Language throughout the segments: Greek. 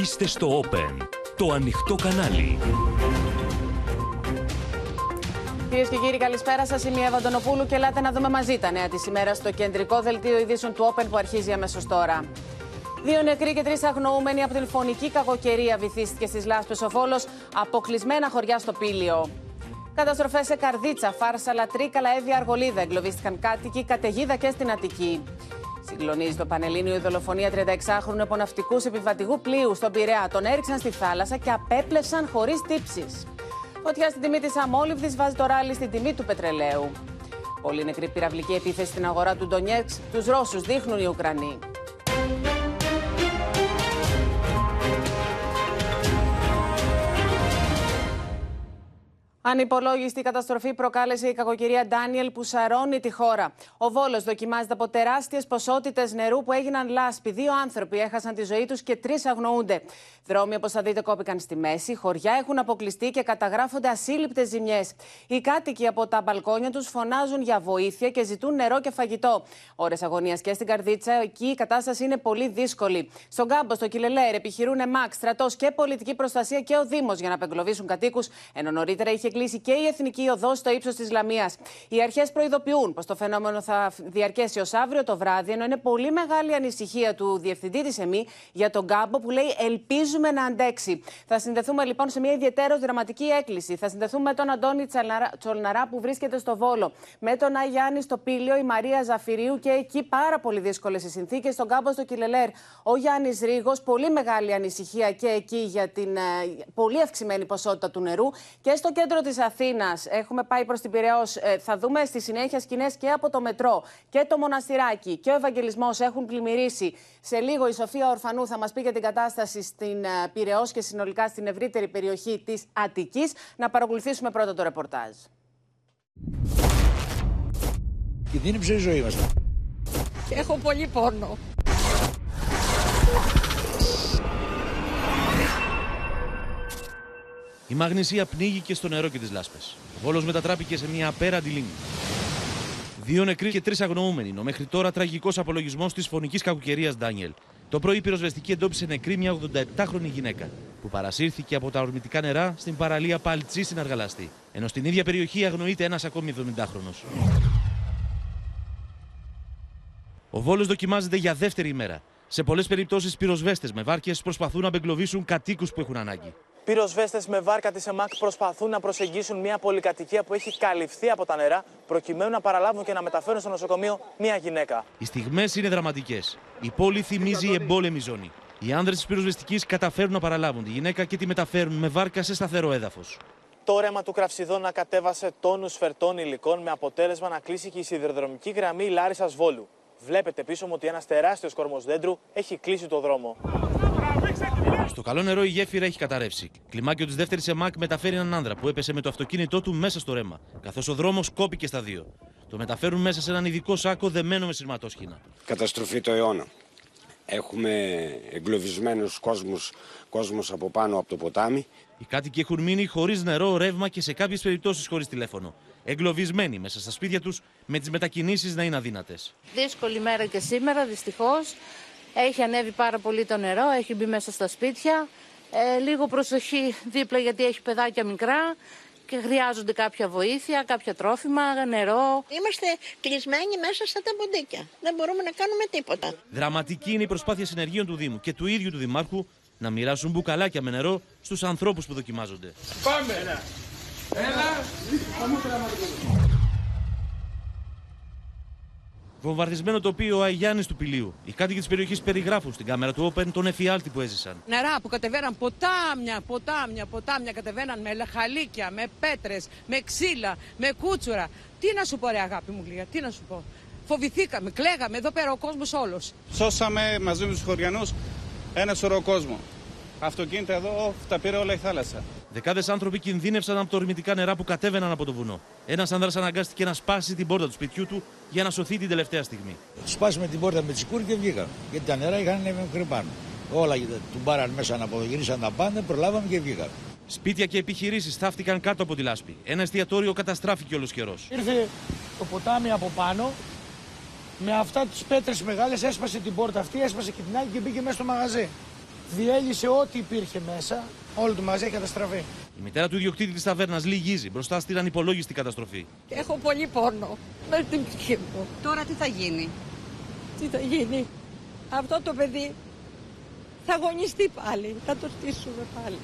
Είστε στο Open, το ανοιχτό κανάλι. Κυρίες και κύριοι, καλησπέρα σας. Είμαι η Εύα Αντωνοπούλου και ελάτε να δούμε μαζί τα νέα της ημέρας στο κεντρικό δελτίο ειδήσεων του Open που αρχίζει αμέσως τώρα. Δύο νεκροί και τρεις αγνοούμενοι από την φωνική κακοκαιρία βυθίστηκε στις Λάσπες ο Βόλος, αποκλεισμένα χωριά στο Πήλιο. Καταστροφές σε Καρδίτσα, Φάρσα, Τρίκαλα, Εύη, Αργολίδα. Εγκλωβίστηκαν κάτοικοι, καταιγίδα και στην Αττική. Συγκλονίζει το Πανελλήνιο η δολοφονία 36χρονου εποναυτικού επιβατηγού πλοίου στον Πειραιά. Τον έριξαν στη θάλασσα και απέπλευσαν χωρίς τύψεις. Φωτιά στην τιμή της αμόλυβδης βάζει το ράλι στην τιμή του πετρελαίου. Πολύ νεκρή πυραυλική επίθεση στην αγορά του Ντονιέξ. Τους Ρώσους δείχνουν οι Ουκρανοί. Ανυπολόγιστη καταστροφή προκάλεσε η κακοκαιρία Ντάνιελ που σαρώνει τη χώρα. Ο Βόλος δοκιμάζεται από τεράστιες ποσότητες νερού που έγιναν λάσπη. Δύο άνθρωποι έχασαν τη ζωή τους και τρεις αγνοούνται. Δρόμοι, όπως θα δείτε, κόπηκαν στη μέση. Χωριά έχουν αποκλειστεί και καταγράφονται ασύλληπτες ζημιές. Οι κάτοικοι από τα μπαλκόνια τους φωνάζουν για βοήθεια και ζητούν νερό και φαγητό. Ωρε αγωνίας και στην Καρδίτσα, εκεί η κατάσταση είναι πολύ δύσκολη. Στον κάμπο, στο Κιλελέρ, επιχειρούν ΜΑΚ, στρατός και πολιτική προστασία και ο Δήμος για να απεγκλωβίσουν κατοίκους, ενώ νωρίτερα είχε κλείσει και η Εθνική Οδό στο ύψος της Λαμίας. Οι αρχές προειδοποιούν πως το φαινόμενο θα διαρκέσει ως αύριο το βράδυ, ενώ είναι πολύ μεγάλη ανησυχία του διευθυντή της ΕΜΗ για τον κάμπο που λέει Ελπίζουμε να αντέξει. Θα συνδεθούμε λοιπόν σε μια ιδιαίτερο δραματική έκκληση. Θα συνδεθούμε με τον Αντώνη Τσολναρά που βρίσκεται στο Βόλο, με τον Αγιάννη στο Πήλιο, η Μαρία Ζαφυρίου και εκεί πάρα πολύ δύσκολες οι συνθήκες. Στον κάμπο στο Κιλελέρ, ο Γιάννης Ρίγο, πολύ μεγάλη ανησυχία και εκεί για την ε, πολύ αυξημένη ποσότητα του νερού. Και στο κέντρο της Αθήνας έχουμε πάει προς την Πυραιό. Ε, θα δούμε στη συνέχεια σκηνές και από το μετρό και το μοναστηράκι και ο Ευαγγελισμός έχουν πλημμυρίσει. Σε λίγο η Σοφία Ορφανού θα μας πει για την κατάσταση στην ε, Πυραιό και συνολικά στην ευρύτερη περιοχή της Αττικής. Να παρακολουθήσουμε πρώτα το ρεπορτάζ. Κινδύνεψε η ζωή μας. Έχω πολύ πόνο. Η Μαγνησία πνίγηκε στο νερό και τις λάσπες. Ο Βόλος μετατράπηκε σε μια απέραντη λίμνη. Δύο νεκροί και τρεις αγνοούμενοι, είναι ο μέχρι τώρα τραγικός απολογισμός της φωνικής κακοκαιρίας Ντάνιελ. Το πρωί η πυροσβεστική εντόπισε νεκρή μια 87χρονη γυναίκα που παρασύρθηκε από τα ορμητικά νερά στην παραλία Παλτσή στην Αργαλαστή. Ενώ στην ίδια περιοχή αγνοείται ένας ακόμη 70χρονο. Ο Βόλος δοκιμάζεται για δεύτερη ημέρα. Σε πολλές περιπτώσεις, πυροσβέστες με βάρκες προσπαθούν να απεγκλωβίσουν κατοίκους που έχουν ανάγκη. Πυροσβέστες με βάρκα της ΕΜΑΚ προσπαθούν να προσεγγίσουν μια πολυκατοικία που έχει καλυφθεί από τα νερά, προκειμένου να παραλάβουν και να μεταφέρουν στο νοσοκομείο μια γυναίκα. Οι στιγμές είναι δραματικές. Η πόλη θυμίζει εμπόλεμη ζώνη. Οι άνδρες της πυροσβεστικής καταφέρουν να παραλάβουν τη γυναίκα και τη μεταφέρουν με βάρκα σε σταθερό έδαφος. Το ρέμα του Κραυσιδόνα κατέβασε τόνους φερτών υλικών με αποτέλεσμα να κλείσει και η σιδηροδρομική γραμμή Λάρισας Βόλου. Βλέπετε πίσω μου ότι ένας τεράστιος κορμός δέντρου έχει κλείσει το δρόμο. Στο καλό νερό η γέφυρα έχει καταρρεύσει. Κλιμάκιο της δεύτερης ΕΜΑΚ μεταφέρει έναν άνδρα που έπεσε με το αυτοκίνητό του μέσα στο ρέμα, καθώς ο δρόμος κόπηκε στα δύο. Το μεταφέρουν μέσα σε έναν ειδικό σάκο δεμένο με σειρματόσχηνα. Καταστροφή το αιώνα. Έχουμε εγκλωβισμένους κόσμους, κόσμους από πάνω από το ποτάμι. Οι κάτοικοι έχουν μείνει χωρίς νερό, ρεύμα και σε κάποιες περιπτώσεις χωρίς τηλέφωνο. Εγκλωβισμένοι μέσα στα σπίτια τους με τις μετακινήσεις να είναι αδύνατες. Δύσκολη μέρα και σήμερα, δυστυχώς. Έχει ανέβει πάρα πολύ το νερό, έχει μπει μέσα στα σπίτια. Ε, λίγο προσοχή δίπλα γιατί έχει παιδάκια μικρά και χρειάζονται κάποια βοήθεια, κάποια τρόφιμα, νερό. Είμαστε κλεισμένοι μέσα στα ταμποντίκια. Δεν μπορούμε να κάνουμε τίποτα. Δραματική είναι η προσπάθεια συνεργείων του Δήμου και του ίδιου του Δημάρχου να μοιράσουν μπουκαλάκια με νερό στους ανθρώπους που δοκιμάζονται. Πάμε! Έλα! Έλα! Βομβαρδισμένο τοπίο Αγιάννη του Πηλίου. Οι κάτοικοι της περιοχής περιγράφουν στην κάμερα του Open τον εφιάλτη που έζησαν. Νερά που κατεβαίναν ποτάμια, ποτάμια, ποτάμια κατεβαίναν με λαχαλίκια, με πέτρες, με ξύλα, με κούτσουρα. Τι να σου πω, ρε αγάπη μου, Λία, τι να σου πω. Φοβηθήκαμε, κλαίγαμε εδώ πέρα ο κόσμος όλος. Σώσαμε μαζί με τους χωριανούς ένα σωρό κόσμο. Αυτοκίνητα εδώ τα πήρε όλα η θάλασσα. Δεκάδες άνθρωποι κινδύνευσαν από τα ορμητικά νερά που κατέβαιναν από το βουνό. Ένας άνδρας αναγκάστηκε να σπάσει την πόρτα του σπιτιού του για να σωθεί την τελευταία στιγμή. Σπάσαμε την πόρτα με τσικούρι και βγήκαμε. Γιατί τα νερά είχαν μέχρι πάνω. Όλα του μπάραν μέσα να αποδογυρίσαν τα πάντα, προλάβαμε και βγήκαμε. Σπίτια και επιχειρήσεις θαύτηκαν κάτω από τη λάσπη. Ένα εστιατόριο καταστράφηκε όλος καιρός. Ήρθε το ποτάμι από πάνω. Με αυτά τις πέτρες μεγάλες έσπασε την πόρτα αυτή, έσπασε και την άλλη και μπήκε μέσα στο μαγαζί. Διέλυσε ό,τι υπήρχε μέσα. Όλο το μαζί έχει καταστραφεί. Η μητέρα του ιδιοκτήτη της ταβέρνας λυγίζει μπροστά στην ανυπολόγιστη καταστροφή. Έχω πολύ πόνο με την ψυχή μου. Τώρα τι θα γίνει; Τι θα γίνει; Αυτό το παιδί θα αγωνιστεί πάλι. Θα το στήσουμε πάλι.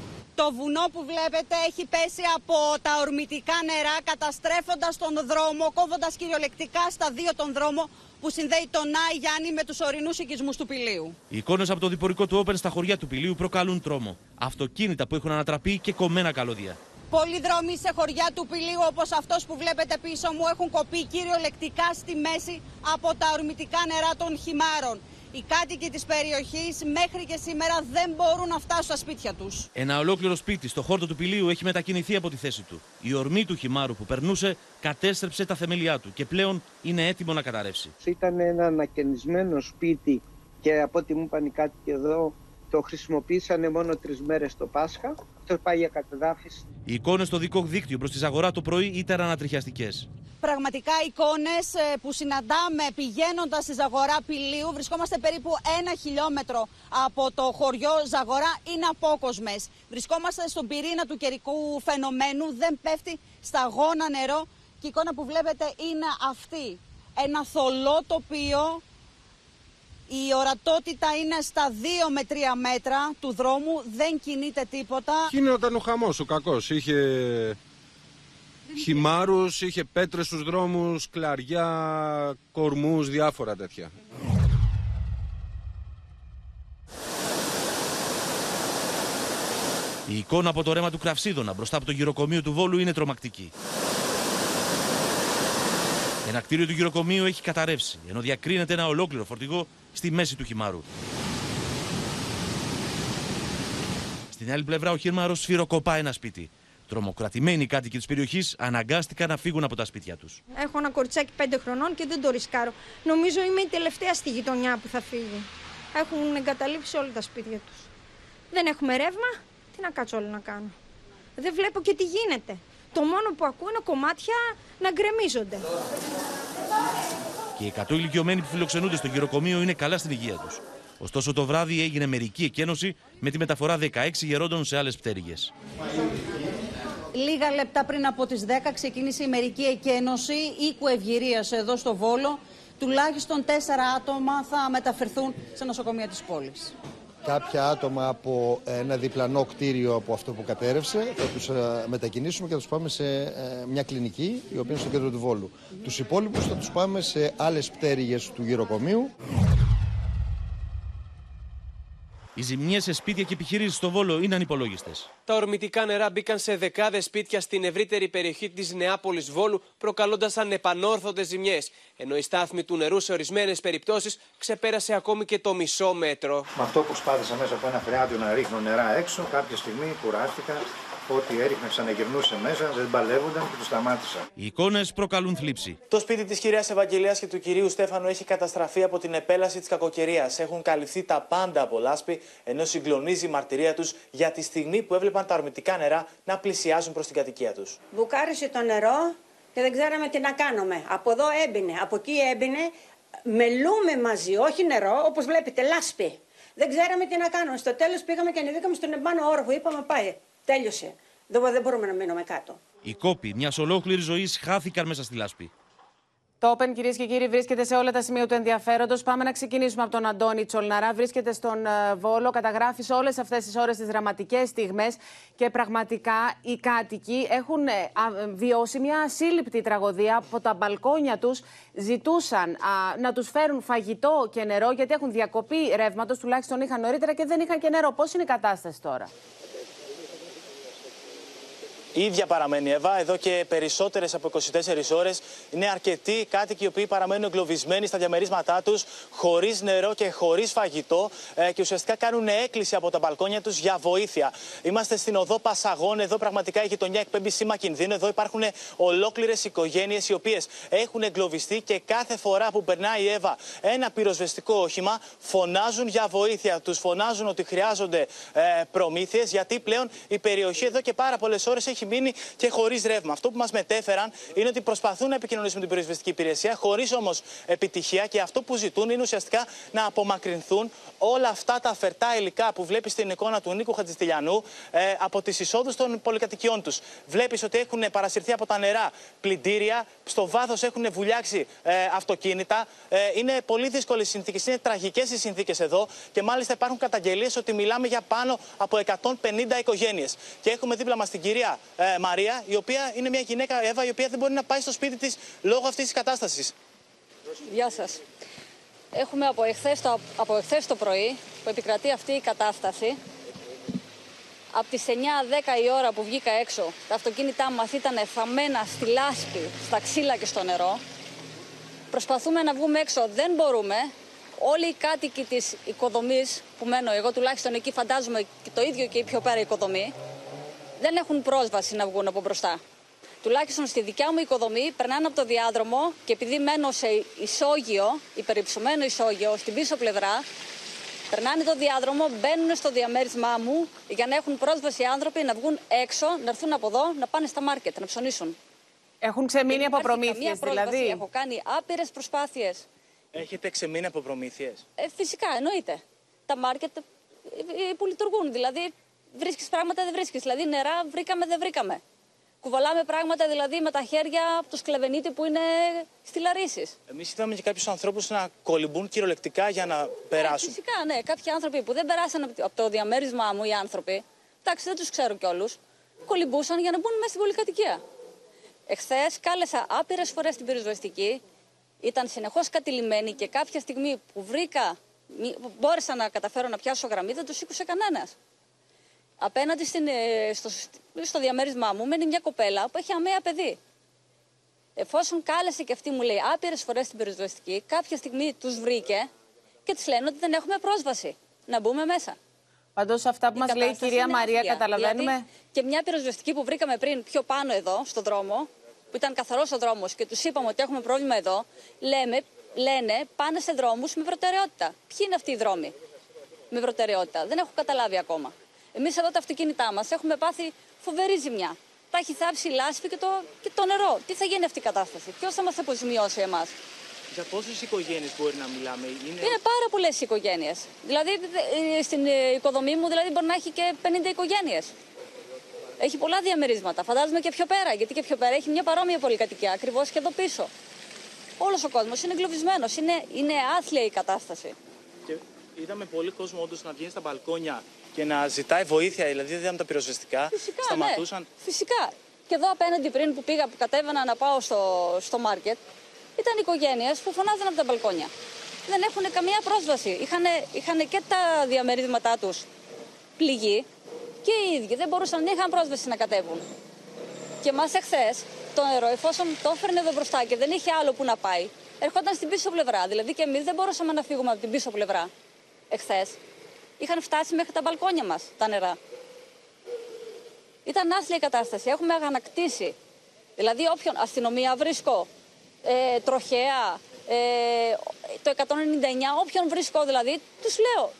Το βουνό που βλέπετε έχει πέσει από τα ορμητικά νερά καταστρέφοντας τον δρόμο, κόβοντας κυριολεκτικά στα δύο τον δρόμο που συνδέει τον Άι Γιάννη με τους ορεινούς οικισμούς του Πηλίου. Οι εικόνες από το διπορικό του Όπεν στα χωριά του Πηλίου προκαλούν τρόμο. Αυτοκίνητα που έχουν ανατραπεί και κομμένα καλώδια. Πολλοί δρόμοι σε χωριά του Πηλίου όπως αυτός που βλέπετε πίσω μου έχουν κοπεί κυριολεκτικά στη μέση από τα ορμητικά νερά των χυμάρων. Οι κάτοικοι της περιοχής μέχρι και σήμερα δεν μπορούν να φτάσουν στα σπίτια τους. Ένα ολόκληρο σπίτι στο χόρτο του Πηλίου έχει μετακινηθεί από τη θέση του. Η ορμή του χυμάρου που περνούσε κατέστρεψε τα θεμελιά του και πλέον είναι έτοιμο να καταρρεύσει. Ήταν ένα ανακαινισμένο σπίτι και από ό,τι μου είπαν οι κάτοικοι εδώ το χρησιμοποίησανε μόνο τρεις μέρες το Πάσχα. Αυτό πάει για κατεδάφιση. Οι εικόνες στο δικό δίκτυο προς τη αγορά το πρωί ήταν ανατριχιαστικές. Πραγματικά εικόνες ε, που συναντάμε πηγαίνοντας στη Ζαγορά Πηλίου. Βρισκόμαστε περίπου ένα χιλιόμετρο από το χωριό Ζαγορά. Είναι απόκοσμες. Βρισκόμαστε στον πυρήνα του καιρικού φαινομένου. Δεν πέφτει σταγόνα νερό. Και η εικόνα που βλέπετε είναι αυτή. Ένα θολό τοπίο η ορατότητα είναι στα 2 με 3 μέτρα του δρόμου, δεν κινείται τίποτα. Γίνονταν ο χαμός ο κακός. Είχε χυμάρους, είχε πέτρες στους δρόμους, κλαριά, κορμούς, διάφορα τέτοια. Η εικόνα από το ρέμα του Κραυσίδωνα μπροστά από το γυροκομείο του Βόλου είναι τρομακτική. Ένα κτίριο του γυροκομείου έχει καταρρεύσει, ενώ διακρίνεται ένα ολόκληρο φορτηγό στη μέση του χυμάρου. Στην άλλη πλευρά, ο χήμαρο σφυροκοπά ένα σπίτι. Τρομοκρατημένοι κάτοικοι της περιοχής αναγκάστηκαν να φύγουν από τα σπίτια τους. Έχω ένα κοριτσάκι 5 χρονών και δεν το ρισκάρω. Νομίζω είμαι η τελευταία στη γειτονιά που θα φύγει. Έχουν εγκαταλείψει όλα τα σπίτια τους. Δεν έχουμε ρεύμα. Τι να κάτσω όλο να κάνω. Δεν βλέπω και τι γίνεται. Το μόνο που ακούω είναι κομμάτια να γκρεμίζονται. Και οι 100 ηλικιωμένοι που φιλοξενούνται στο γυροκομείο είναι καλά στην υγεία τους. Ωστόσο το βράδυ έγινε μερική εκένωση με τη μεταφορά 16 γερόντων σε άλλες πτέρυγες. Λίγα λεπτά πριν από τις 10 ξεκίνησε η μερική εκένωση οίκου ευγυρίας εδώ στο Βόλο. Τουλάχιστον τέσσερα άτομα θα μεταφερθούν σε νοσοκομεία της πόλης. Κάποια άτομα από ένα διπλανό κτίριο από αυτό που κατέρευσε θα τους ε, μετακινήσουμε και θα τους πάμε σε ε, μια κλινική η οποία είναι στο κέντρο του Βόλου. Τους υπόλοιπους θα τους πάμε σε άλλες πτέρυγες του γυροκομείου. Οι ζημιές σε σπίτια και επιχειρήσεις στο Βόλο είναι ανυπολόγιστες. Τα ορμητικά νερά μπήκαν σε δεκάδες σπίτια στην ευρύτερη περιοχή της Νεάπολης Βόλου, προκαλώντας ανεπανόρθωτες ζημιές. Ενώ η στάθμη του νερού σε ορισμένες περιπτώσεις ξεπέρασε ακόμη και το μισό μέτρο. Με αυτό που σπάθησα μέσα από ένα φρεάτιο να ρίχνω νερά έξω, κάποια στιγμή κουράστηκα, Ό,τι έριχνε ξαναγυρνούσε μέσα, δεν παλεύονταν και του σταμάτησα. Οι εικόνες προκαλούν θλίψη. Το σπίτι της κυρίας Ευαγγελίας και του κυρίου Στέφανου έχει καταστραφεί από την επέλαση της κακοκαιρίας. Έχουν καλυφθεί τα πάντα από λάσπη, ενώ συγκλονίζει η μαρτυρία τους για τη στιγμή που έβλεπαν τα ορμητικά νερά να πλησιάζουν προς την κατοικία τους. Μπουκάρισε το νερό και δεν ξέραμε τι να κάνουμε. Από εδώ έμπαινε, από εκεί έμπαινε. Μελούμε μαζί, όχι νερό, όπως βλέπετε, λάσπη. Δεν ξέραμε τι να κάνουμε. Στο τέλος πήγαμε και ανεβήκαμε στον επάνω όροφο. Είπαμε πάει. Τέλειωσε. Δεν μπορούμε να μείνουμε κάτω. Οι κόποι μιας ολόκληρης ζωής χάθηκαν μέσα στη λάσπη. Το Open, κυρίες και κύριοι, βρίσκεται σε όλα τα σημεία του ενδιαφέροντος. Πάμε να ξεκινήσουμε από τον Αντώνη Τσολναρά. Βρίσκεται στον ε, Βόλο, καταγράφει σε όλες αυτές τις ώρες τις δραματικές στιγμές και πραγματικά οι κάτοικοι έχουν ε, βιώσει μια ασύλληπτη τραγωδία. Από τα μπαλκόνια τους ζητούσαν να τους φέρουν φαγητό και νερό, γιατί έχουν διακοπή ρεύματος, τουλάχιστον είχαν νωρίτερα και δεν είχαν και νερό. Πώς είναι η κατάσταση τώρα; Η ίδια παραμένει Εύα εδώ και περισσότερες από 24 ώρες. Είναι αρκετοί κάτοικοι οι οποίοι παραμένουν εγκλωβισμένοι στα διαμερίσματά τους, χωρίς νερό και χωρίς φαγητό ε, και ουσιαστικά κάνουν έκκληση από τα μπαλκόνια τους για βοήθεια. Είμαστε στην οδό Πασαγών. Εδώ πραγματικά η γειτονιά εκπέμπει σήμα κινδύνου. Εδώ υπάρχουν ολόκληρες οικογένειες οι οποίες έχουν εγκλωβιστεί και κάθε φορά που περνάει η Εύα ένα πυροσβεστικό όχημα φωνάζουν για βοήθεια. Τους φωνάζουν ότι χρειάζονται ε, προμήθειες γιατί πλέον η περιοχή εδώ και πάρα πολλές ώρες έχει έχει μείνει και χωρίς ρεύμα. Αυτό που μας μετέφεραν είναι ότι προσπαθούν να επικοινωνήσουν με την πυροσβεστική υπηρεσία, χωρίς όμως επιτυχία. Και αυτό που ζητούν είναι ουσιαστικά να απομακρυνθούν όλα αυτά τα φερτά υλικά που βλέπεις στην εικόνα του Νίκου Χατζηστηλιανού ε, από τις εισόδους των πολυκατοικιών τους. Βλέπεις ότι έχουν παρασυρθεί από τα νερά πλυντήρια, στο βάθος έχουν βουλιάξει ε, αυτοκίνητα. Ε, είναι πολύ δύσκολες συνθήκες, είναι τραγικές οι συνθήκες εδώ και μάλιστα υπάρχουν καταγγελίες ότι μιλάμε για πάνω από 150 οικογένειες. Και έχουμε δίπλα μας την κυρία ε, Μαρία, η οποία είναι μια γυναίκα, Εύα, η οποία δεν μπορεί να πάει στο σπίτι της λόγω αυτής της κατάστασης. Γεια σας. Έχουμε από εχθές, το, από εχθές το πρωί που επικρατεί αυτή η κατάσταση. Από τις 9-10 η ώρα που βγήκα έξω, τα αυτοκίνητά μας ήταν θαμμένα στη λάσπη, στα ξύλα και στο νερό. Προσπαθούμε να βγούμε έξω, δεν μπορούμε. Όλοι οι κάτοικοι της οικοδομής που μένω εγώ, τουλάχιστον εκεί φαντάζομαι και το ίδιο και η πιο πέρα οικοδομή, δεν έχουν πρόσβαση να βγουν από μπροστά τουλάχιστον στη δικιά μου οικοδομή, περνάνε από το διάδρομο και επειδή μένω σε ισόγειο, υπερυψωμένο ισόγειο, στην πίσω πλευρά, περνάνε το διάδρομο, μπαίνουν στο διαμέρισμά μου για να έχουν πρόσβαση οι άνθρωποι να βγουν έξω, να έρθουν από εδώ, να πάνε στα μάρκετ, να ψωνίσουν. Έχουν ξεμείνει από προμήθειες, δηλαδή. Έχω κάνει άπειρες προσπάθειες. Έχετε ξεμείνει από προμήθειες; Ε, φυσικά, εννοείται. Τα μάρκετ ε, ε, που λειτουργούν. Δηλαδή, βρίσκεις πράγματα, δεν βρίσκεις. Δηλαδή, νερά βρήκαμε, δεν βρήκαμε. Κουβαλάμε πράγματα δηλαδή με τα χέρια από το σκλεβενίτη που είναι στη Λαρίσης. Εμείς είδαμε και κάποιους ανθρώπους να κολυμπούν κυριολεκτικά για να περάσουν. Ε, φυσικά, ναι. Κάποιοι άνθρωποι που δεν περάσαν από το διαμέρισμά μου οι άνθρωποι, εντάξει, δεν τους ξέρω κιόλους, κολυμπούσαν για να μπουν μέσα στην πολυκατοικία. Εχθές κάλεσα άπειρες φορές την πυροσβεστική, ήταν συνεχώς κατηλημένοι και κάποια στιγμή που βρήκα, μπόρεσα να καταφέρω να πιάσω γραμμή, δεν τους σήκωσε κανένας. Απέναντι στην, ε, στο, στο διαμέρισμά μου μένει μια κοπέλα που έχει αμαία παιδί. Εφόσον κάλεσε και αυτή μου λέει άπειρες φορές στην πυροσβεστική, κάποια στιγμή τους βρήκε και της λένε ότι δεν έχουμε πρόσβαση. Να μπούμε μέσα. Πάντως, αυτά που μας λέει η κυρία Μαρία, καταλαβαίνουμε. Δηλαδή, και μια πυροσβεστική που βρήκαμε πριν πιο πάνω εδώ, στον δρόμο, που ήταν καθαρός ο δρόμος και τους είπαμε ότι έχουμε πρόβλημα εδώ, λέμε, λένε πάνε σε δρόμους με προτεραιότητα. Ποιοι είναι αυτοί οι δρόμοι με προτεραιότητα, δεν έχω καταλάβει ακόμα. Εμείς εδώ τα αυτοκίνητά μας έχουμε πάθει φοβερή ζημιά. Τα έχει θάψει η λάσπη και το, και το νερό. Τι θα γίνει αυτή η κατάσταση, ποιος θα μας αποζημιώσει εμάς; Για πόσες οικογένειες μπορεί να μιλάμε, Είναι, είναι πάρα πολλές οικογένειες. Δηλαδή ε, στην ε, οικοδομή μου δηλαδή μπορεί να έχει και 50 οικογένειες. Έχει πολλά διαμερίσματα. Φαντάζομαι και πιο πέρα, γιατί και πιο πέρα έχει μια παρόμοια πολυκατοικία, ακριβώς και εδώ πίσω. Όλος ο κόσμος είναι εγκλωβισμένος. Είναι, είναι άθλια η κατάσταση. Και είδαμε πολύ κόσμο όντως να βγαίνει στα μπαλκόνια και να ζητάει βοήθεια, δηλαδή δεν είδαμε τα πυροσβεστικά. Φυσικά, ναι. σταματούσαν. Ναι. Φυσικά. Και εδώ απέναντι πριν που πήγα, που κατέβαινα να πάω στο, στο μάρκετ, ήταν οικογένειες που φωνάζαν από τα μπαλκόνια. Δεν έχουν καμία πρόσβαση. Είχαν, είχαν και τα διαμερίσματά τους πληγή και οι ίδιοι δεν μπορούσαν, δεν είχαν πρόσβαση να κατέβουν. Και μα εχθές το νερό, εφόσον το έφερνε εδώ μπροστά και δεν είχε άλλο που να πάει, ερχόταν στην πίσω πλευρά. Δηλαδή και εμείς δεν μπορούσαμε να φύγουμε από την πίσω πλευρά εχθές είχαν φτάσει μέχρι τα μπαλκόνια μας τα νερά. Ήταν άθλια η κατάσταση. Έχουμε αγανακτήσει. Δηλαδή, όποιον αστυνομία βρίσκω, ε, τροχέα, ε, το 199, όποιον βρίσκω δηλαδή, τους λέω.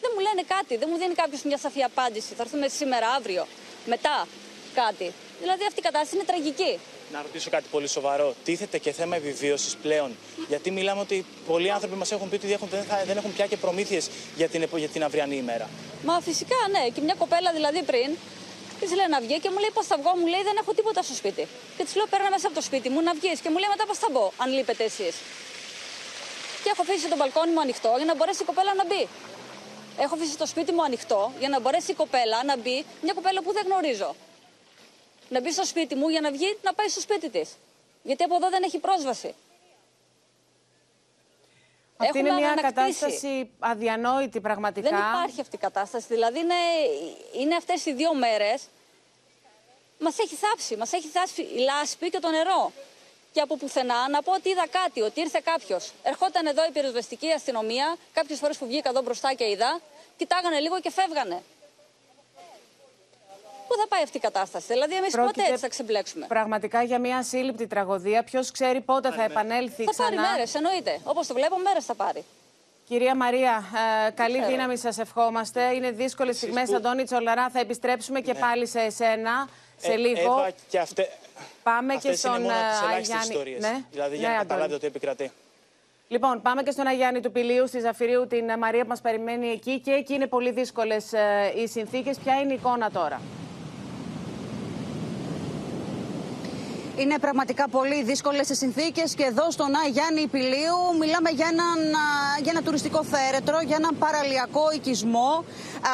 Δεν μου λένε κάτι, δεν μου δίνει κάποιος μια σαφή απάντηση. Θα έρθουμε σήμερα, αύριο, μετά κάτι. Δηλαδή αυτή η κατάσταση είναι τραγική. Να ρωτήσω κάτι πολύ σοβαρό. Τίθεται και θέμα επιβίωσης πλέον. Γιατί μιλάμε ότι πολλοί άνθρωποι μας έχουν πει ότι δεν, δεν έχουν πια και προμήθειες για την, για την αυριανή ημέρα. Μα φυσικά ναι. Και μια κοπέλα δηλαδή πριν της λέει να βγει και μου λέει πώς θα βγω; Μου λέει δεν έχω τίποτα στο σπίτι. Και της λέω παίρνω μέσα από το σπίτι μου να βγεις και μου λέει μετά πώς θα μπω, αν λείπετε εσείς. Και έχω αφήσει το μπαλκόνι μου ανοιχτό για να μπορέσει η κοπέλα να μπει. Έχω αφήσει το σπίτι μου ανοιχτό για να μπορέσει η κοπέλα να μπει, μια κοπέλα που δεν γνωρίζω να μπει στο σπίτι μου για να βγει να πάει στο σπίτι της. Γιατί από εδώ δεν έχει πρόσβαση. Αυτή είναι μια κατάσταση αδιανόητη πραγματικά. Δεν υπάρχει αυτή η κατάσταση. Δηλαδή είναι, είναι αυτές οι δύο μέρες μας έχει θάψει. Μας έχει θάψει η λάσπη και το νερό. Και από πουθενά να πω ότι είδα κάτι, ότι ήρθε κάποιος. Ερχόταν εδώ η πυροσβεστική αστυνομία, κάποιες φορές που βγήκα εδώ μπροστά και είδα, κοιτάγανε λίγο και φεύγανε. Πού θα πάει αυτή η κατάσταση, Δηλαδή, εμείς πότε έτσι θα ξεμπλέξουμε. Πραγματικά για μια σύλληπτη τραγωδία. Ποιος ξέρει πότε θα επανέλθει θα ξανά. Θα πάρει μέρες, εννοείται. Όπως το βλέπω, μέρες θα πάρει. Κυρία Μαρία, ε, καλή δύναμη σας ευχόμαστε. Είναι δύσκολες στιγμές, που- Αντώνη Τσολαρά. Θα επιστρέψουμε και Ναι. πάλι σε εσένα σε Ε, λίγο. Εύα, και αυτέ... Πάμε και Αυτές στον είναι μόνο τις ε, ελάχιστες Αγιάννη. ιστορίες. Ναι, Δηλαδή για ναι, να Αντώνη. καταλάβετε ότι επικρατεί. Λοιπόν, πάμε και στον Αγιάννη του Πηλίου, στη Ζαφυρίου, την ε, Μαρία που μας περιμένει εκεί. Και εκεί είναι πολύ δύσκολες ε, οι συνθήκες. Ποια είναι η εικόνα τώρα; Είναι πραγματικά πολύ δύσκολες οι συνθήκες και εδώ στον Άι Γιάννη Υπηλίου μιλάμε για, έναν, α, για ένα τουριστικό θέρετρο, για έναν παραλιακό οικισμό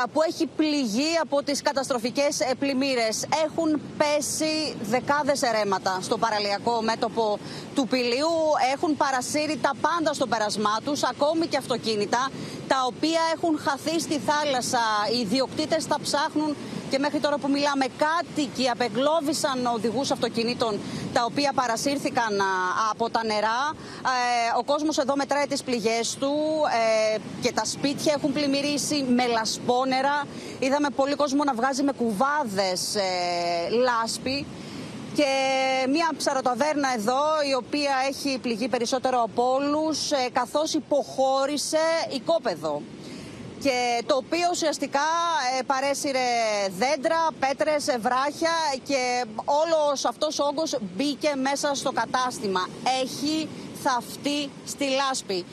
α, που έχει πληγεί από τις καταστροφικές πλημμύρες. Έχουν πέσει δεκάδες ερέματα στο παραλιακό μέτωπο του Πηλίου. Έχουν παρασύρει τα πάντα στο πέρασμά τους, ακόμη και αυτοκίνητα, τα οποία έχουν χαθεί στη θάλασσα. Οι ιδιοκτήτες τα ψάχνουν και μέχρι τώρα που μιλάμε κάτοικοι απεγκλώβησαν οδηγούς αυτοκινήτων τα οποία παρασύρθηκαν α, από τα νερά. Ε, ο κόσμος εδώ μετράει τις πληγές του ε, και τα σπίτια έχουν πλημμυρίσει με λασπόνερα. Είδαμε πολύ κόσμο να βγάζει με κουβάδες ε, λάσπη. Και μια ψαροταβέρνα εδώ, η οποία έχει πληγεί περισσότερο από όλους, ε, καθώς υποχώρησε οικόπεδο και το οποίο ουσιαστικά ε, παρέσυρε δέντρα, πέτρες, ε, βράχια και όλος αυτός ο όγκος μπήκε μέσα στο κατάστημα. Έχει θαυτεί στη λάσπη.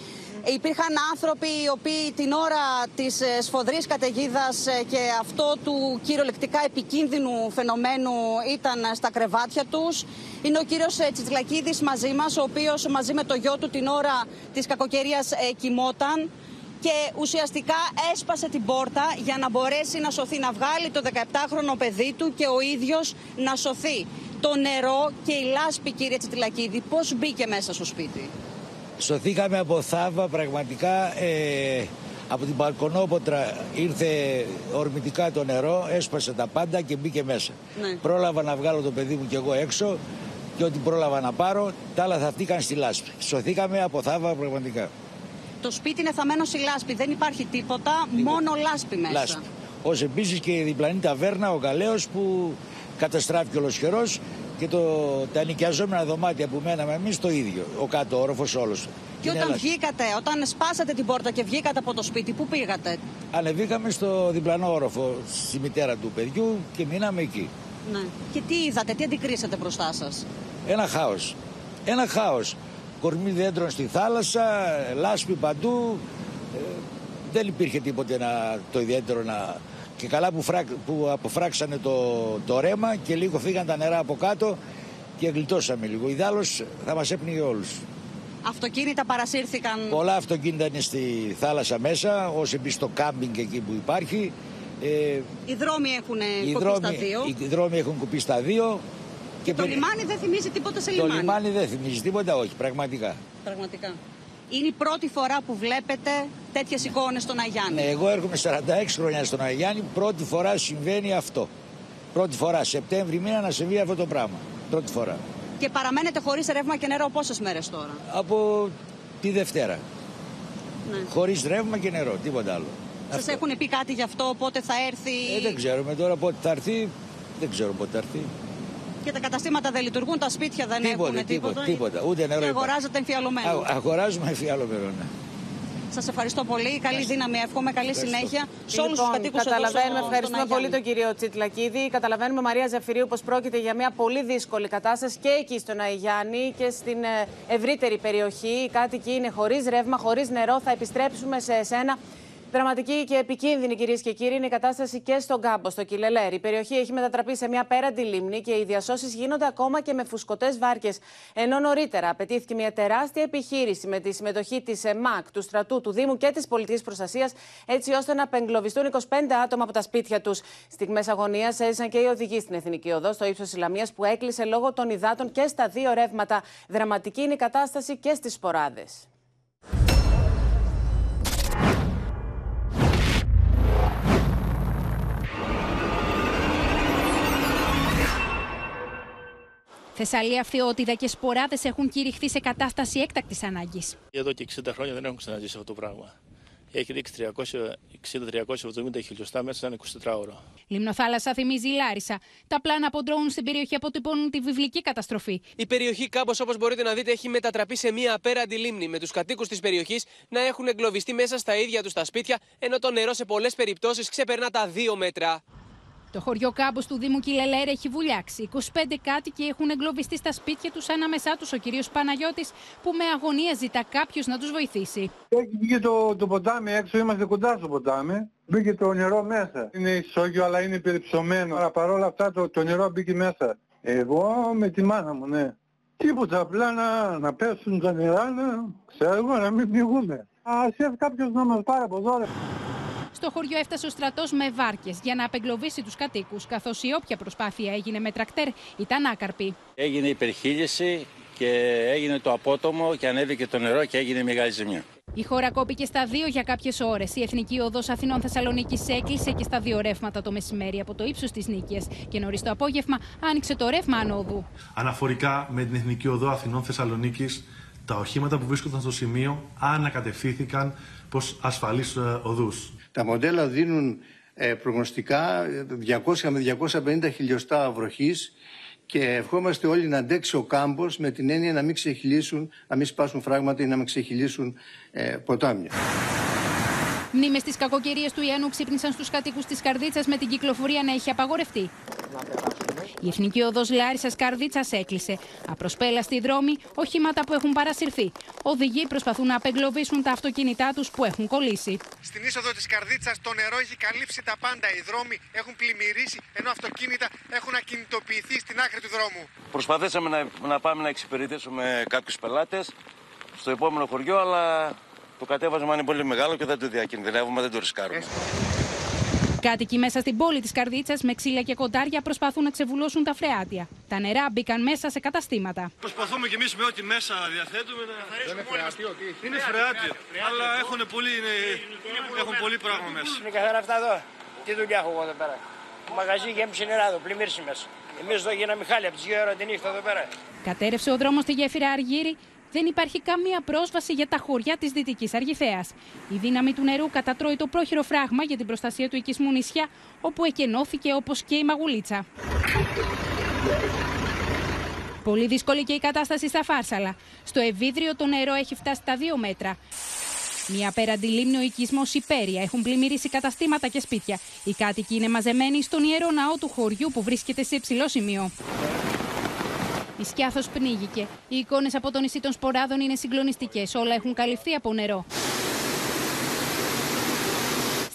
Υπήρχαν άνθρωποι οι οποίοι την ώρα της ε, σφοδρής καταιγίδας και αυτό του κυριολεκτικά επικίνδυνου φαινομένου ήταν στα κρεβάτια τους. Είναι ο κύριος ε, Τσιτλακίδης μαζί μας, ο οποίος μαζί με το γιο του την ώρα της κακοκαιρίας ε, κοιμόταν και ουσιαστικά έσπασε την πόρτα για να μπορέσει να σωθεί, να βγάλει το 17χρονο παιδί του και ο ίδιος να σωθεί. Το νερό και η λάσπη, κύριε Τσιτλακίδη, πώς μπήκε μέσα στο σπίτι; Σωθήκαμε από θάβα πραγματικά ε, από την Παλκονόποτρα ήρθε ορμητικά το νερό, έσπασε τα πάντα και μπήκε μέσα. Ναι. Πρόλαβα να βγάλω το παιδί μου κι εγώ έξω και ό,τι πρόλαβα να πάρω, τα άλλα θαυτήκαν στη λάσπη. Σωθήκαμε από θάβα πραγματικά. Το σπίτι είναι θαμμένο στη λάσπη, δεν υπάρχει τίποτα, μόνο λάσπη μέσα. Λάσπη. Ως επίσης και η διπλανή ταβέρνα, ο Καλέος που καταστράφηκε ολοσχερός και το, τα νοικιαζόμενα δωμάτια που μέναμε εμείς το ίδιο. Ο κάτω όροφος όλος. Και Είναι όταν λάσπη. βγήκατε, όταν σπάσατε την πόρτα και βγήκατε από το σπίτι, πού πήγατε; Ανεβήκαμε στο διπλανό όροφο στη μητέρα του παιδιού και μείναμε εκεί. Ναι. Και τι είδατε, τι αντικρίσατε μπροστά σας; Ένα χάος. Ένα χάος. Κορμί δέντρων στη θάλασσα, λάσπη παντού. Ε, δεν υπήρχε τίποτε να, το ιδιαίτερο να... Και καλά που, φράκ, που αποφράξανε το, το ρέμα και λίγο φύγαν τα νερά από κάτω και γλιτώσαμε λίγο. Ιδάλλως θα μας έπνιγε όλους. Αυτοκίνητα παρασύρθηκαν. Πολλά αυτοκίνητα είναι στη θάλασσα μέσα, ως επίσης το κάμπινγκ εκεί που υπάρχει. Ε, Οι δρόμοι έχουν οι, κοπεί στα δρόμοι, δύο. οι δρόμοι έχουν κουπεί στα δύο. Και το περι- λιμάνι δεν θυμίζει τίποτα σε Το λιμάνι. λιμάνι δεν θυμίζει τίποτα, όχι, πραγματικά. Πραγματικά. Είναι η πρώτη φορά που βλέπετε τέτοιες εικόνες στον Αγιάννη. Ναι, εγώ έρχομαι 46 χρόνια στον Αγιάννη, πρώτη φορά συμβαίνει αυτό. Πρώτη φορά, Σεπτέμβρη μήνα να συμβεί αυτό το πράγμα. Πρώτη φορά. Και παραμένετε χωρίς ρεύμα και νερό πόσες μέρες τώρα; Από τη Δευτέρα. Ναι. Χωρίς ρεύμα και νερό, τίποτα άλλο. Σας έχουν πει κάτι γι' αυτό, πότε θα έρθει; Ε, δεν ξέρουμε τώρα πότε θα έρθει. Δεν ξέρω πότε θα έρθει. Και τα καταστήματα δεν λειτουργούν, τα σπίτια δεν Τίποτε, έχουν τίποτα, τίποτα. τίποτα. Ούτε νερό Και υπάρχει. αγοράζετε εμφιαλωμένο. Α, αγοράζουμε εφιάλωμενο, ναι. Σας ευχαριστώ πολύ. Καλή δύναμη, εύχομαι. Καλή Ευχαριστώ. συνέχεια σε όλους τους Λοιπόν, κατοίκους εδώ καταλαβαίνουμε, στο- ευχαριστούμε στον πολύ Αγιάννη. τον κύριο Τσιτλακίδη. Καταλαβαίνουμε, Μαρία Ζαφυρίου, πως πρόκειται για μια πολύ δύσκολη κατάσταση και εκεί στον Αϊγιάννη και στην ε, ευρύτερη περιοχή. Οι κάτοικοι είναι χωρίς ρεύμα, χωρίς νερό. Θα επιστρέψουμε σε εσένα. Δραματική και επικίνδυνη, κυρίες και κύριοι, είναι η κατάσταση και στον Κάμπο, στο Κιλελέρ. Η περιοχή έχει μετατραπεί σε μια πέραντη λίμνη και οι διασώσεις γίνονται ακόμα και με φουσκωτές βάρκες. Ενώ νωρίτερα απαιτήθηκε μια τεράστια επιχείρηση με τη συμμετοχή της ΜΑΚ, του στρατού, του Δήμου και της πολιτικής προστασίας, έτσι ώστε να απεγκλωβιστούν 25 άτομα από τα σπίτια τους. Στιγμές αγωνίας έζησαν και οι οδηγοί στην Εθνική Οδό, στο ύψος Ισλαμία, που έκλεισε λόγω των υδάτων και στα δύο ρεύματα. Δραματική είναι η κατάσταση και στις σποράδε. Θεσσαλία, Φθιώτιδα και Σποράδες έχουν κηρυχθεί σε κατάσταση έκτακτης ανάγκης. Εδώ και 60 χρόνια δεν έχουν ξαναζήσει αυτό το πράγμα. έχει ρίξει 360-370 χιλιοστά μέσα σε ένα 24 ώρα. Λιμνοθάλασσα θυμίζει η Λάρισα. Τα πλάνα από ντρόουν στην περιοχή αποτυπώνουν τη βιβλική καταστροφή. Η περιοχή, κάπως όπως μπορείτε να δείτε, έχει μετατραπεί σε μία απέραντη λίμνη, με τους κατοίκους της περιοχής να έχουν εγκλωβιστεί μέσα στα ίδια τους τα σπίτια, ενώ το νερό σε πολλές περιπτώσεις ξεπερνά τα 2 μέτρα. Το χωριό κάμπος του Δήμου Κιλελέρ έχει βουλιάξει. 25 κάτοικοι έχουν εγκλωβιστεί στα σπίτια τους, ανάμεσά τους ο κύριος Παναγιώτης, που με αγωνία ζητά κάποιος να τους βοηθήσει. Έχει βγει το, το ποτάμι έξω, είμαστε κοντά στο ποτάμι. Μπήκε το νερό μέσα. Είναι ισόγειο αλλά είναι περιψωμένο. Αλλά παρόλα αυτά το, το νερό μπήκε μέσα. Εγώ με τη μάνα μου, ναι. Τίποτα, απλά να, να πέσουν τα νερά, να, ξέρω εγώ, να μην πνιγούμε. Ας έρθει κάποιος να μας πάρει από εδώ. Ρε. Στο χωριό έφτασε ο στρατός με βάρκες για να απεγκλωβίσει τους κατοίκους, καθώς η όποια προσπάθεια έγινε με τρακτέρ ήταν άκαρπη. Έγινε υπερχείληση και έγινε το απότομο και ανέβηκε το νερό και έγινε μεγάλη ζημιά. Η χώρα κόπηκε στα δύο για κάποιες ώρες. Η Εθνική Οδός Αθηνών Θεσσαλονίκης έκλεισε και στα δύο ρεύματα το μεσημέρι από το ύψος της Νίκαια. Και νωρίς το απόγευμα άνοιξε το ρεύμα ανόδου. Αναφορικά με την Εθνική Οδό Αθηνών Θεσσαλονίκης, τα οχήματα που βρίσκονταν στο σημείο ανακατευθύνθηκαν προς ασφαλείς οδούς. Τα μοντέλα δίνουν ε, προγνωστικά 200 με 250 χιλιοστά βροχής και ευχόμαστε όλοι να αντέξει ο κάμπος με την έννοια να μην ξεχυλήσουν, να μην σπάσουν φράγματα ή να μην ξεχυλήσουν ε, ποτάμια. Μνήμες της κακοκαιρίας του Ιαννού ξύπνησαν στους κατοίκους της Καρδίτσας με την κυκλοφορία να έχει απαγορευτεί. Η Εθνική Οδός Λάρισας Καρδίτσας έκλεισε. Απροσπέλαστοι δρόμοι, οχήματα που έχουν παρασυρθεί. Οδηγοί προσπαθούν να απεγκλωβίσουν τα αυτοκίνητά τους που έχουν κολλήσει. Στην είσοδο της Καρδίτσας το νερό έχει καλύψει τα πάντα. Οι δρόμοι έχουν πλημμυρίσει, ενώ αυτοκίνητα έχουν ακινητοποιηθεί στην άκρη του δρόμου. Προσπαθήσαμε να, να πάμε να εξυπηρετήσουμε κάποιους πελάτες στο επόμενο χωριό, αλλά το κατέβασμα είναι πολύ μεγάλο και δεν το διακινδυνεύουμε, δεν το ρισκάρουμε. Κάτοικοι μέσα στην πόλη της Καρδίτσας με ξύλα και κοντάρια προσπαθούν να ξεβουλώσουν τα φρεάτια. Τα νερά μπήκαν μέσα σε καταστήματα. Προσπαθούμε κι εμείς με ό,τι μέσα διαθέτουμε να. Δεν είναι φρεάτιο, τι. Είναι φρεάτιο. Αλλά έχουν πολύ, είναι... έχουν πολύ πράγμα μέσα. Είναι καθαρά αυτά εδώ. Τι δουλειά έχω εγώ εδώ πέρα. Το μαγαζί γέμισε νερά εδώ, πλημμύρισε μέσα. Εμείς εδώ γίναμε χάλια από τις 2 ώρα τη νύχτα εδώ πέρα. Κατέρευσε ο δρόμος στη γέφυρα Αργύρι δεν υπάρχει καμία πρόσβαση για τα χωριά της Δυτικής Αργυθέας. Η δύναμη του νερού κατατρώει το πρόχειρο φράγμα για την προστασία του οικισμού νησιά, όπου εκενώθηκε όπως και η Μαγουλίτσα. Πολύ δύσκολη και η κατάσταση στα Φάρσαλα. Στο Ευίδριο το νερό έχει φτάσει στα 2 μέτρα. Μια απέραντη λίμνη ο οικισμός Υπέρια έχουν πλημμυρίσει καταστήματα και σπίτια. Οι κάτοικοι είναι μαζεμένοι στον ιερό ναό του χωριού που βρίσκεται σε υψηλό σημείο. Η Σκιάθος πνίγηκε. Οι εικόνες από το νησί των Σποράδων είναι συγκλονιστικές. Όλα έχουν καλυφθεί από νερό.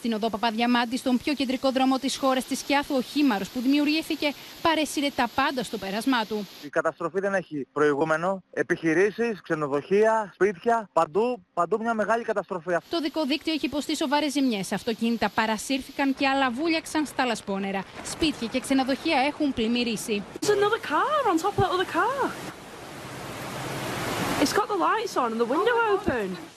Στην οδό Παπαδιαμάντη, στον πιο κεντρικό δρόμο της χώρας της Σκιάθου, ο χήμαρος που δημιουργήθηκε παρέσυρε τα πάντα στο πέρασμά του. Η καταστροφή δεν έχει προηγούμενο. Επιχειρήσεις, ξενοδοχεία, σπίτια, παντού, παντού μια μεγάλη καταστροφή. Το δικό δίκτυο έχει υποστεί σοβαρές ζημιές. Αυτοκίνητα παρασύρθηκαν και άλλα βούλιαξαν στα λασπόνερα. Σπίτια και ξενοδοχεία έχουν πλημμυρίσει.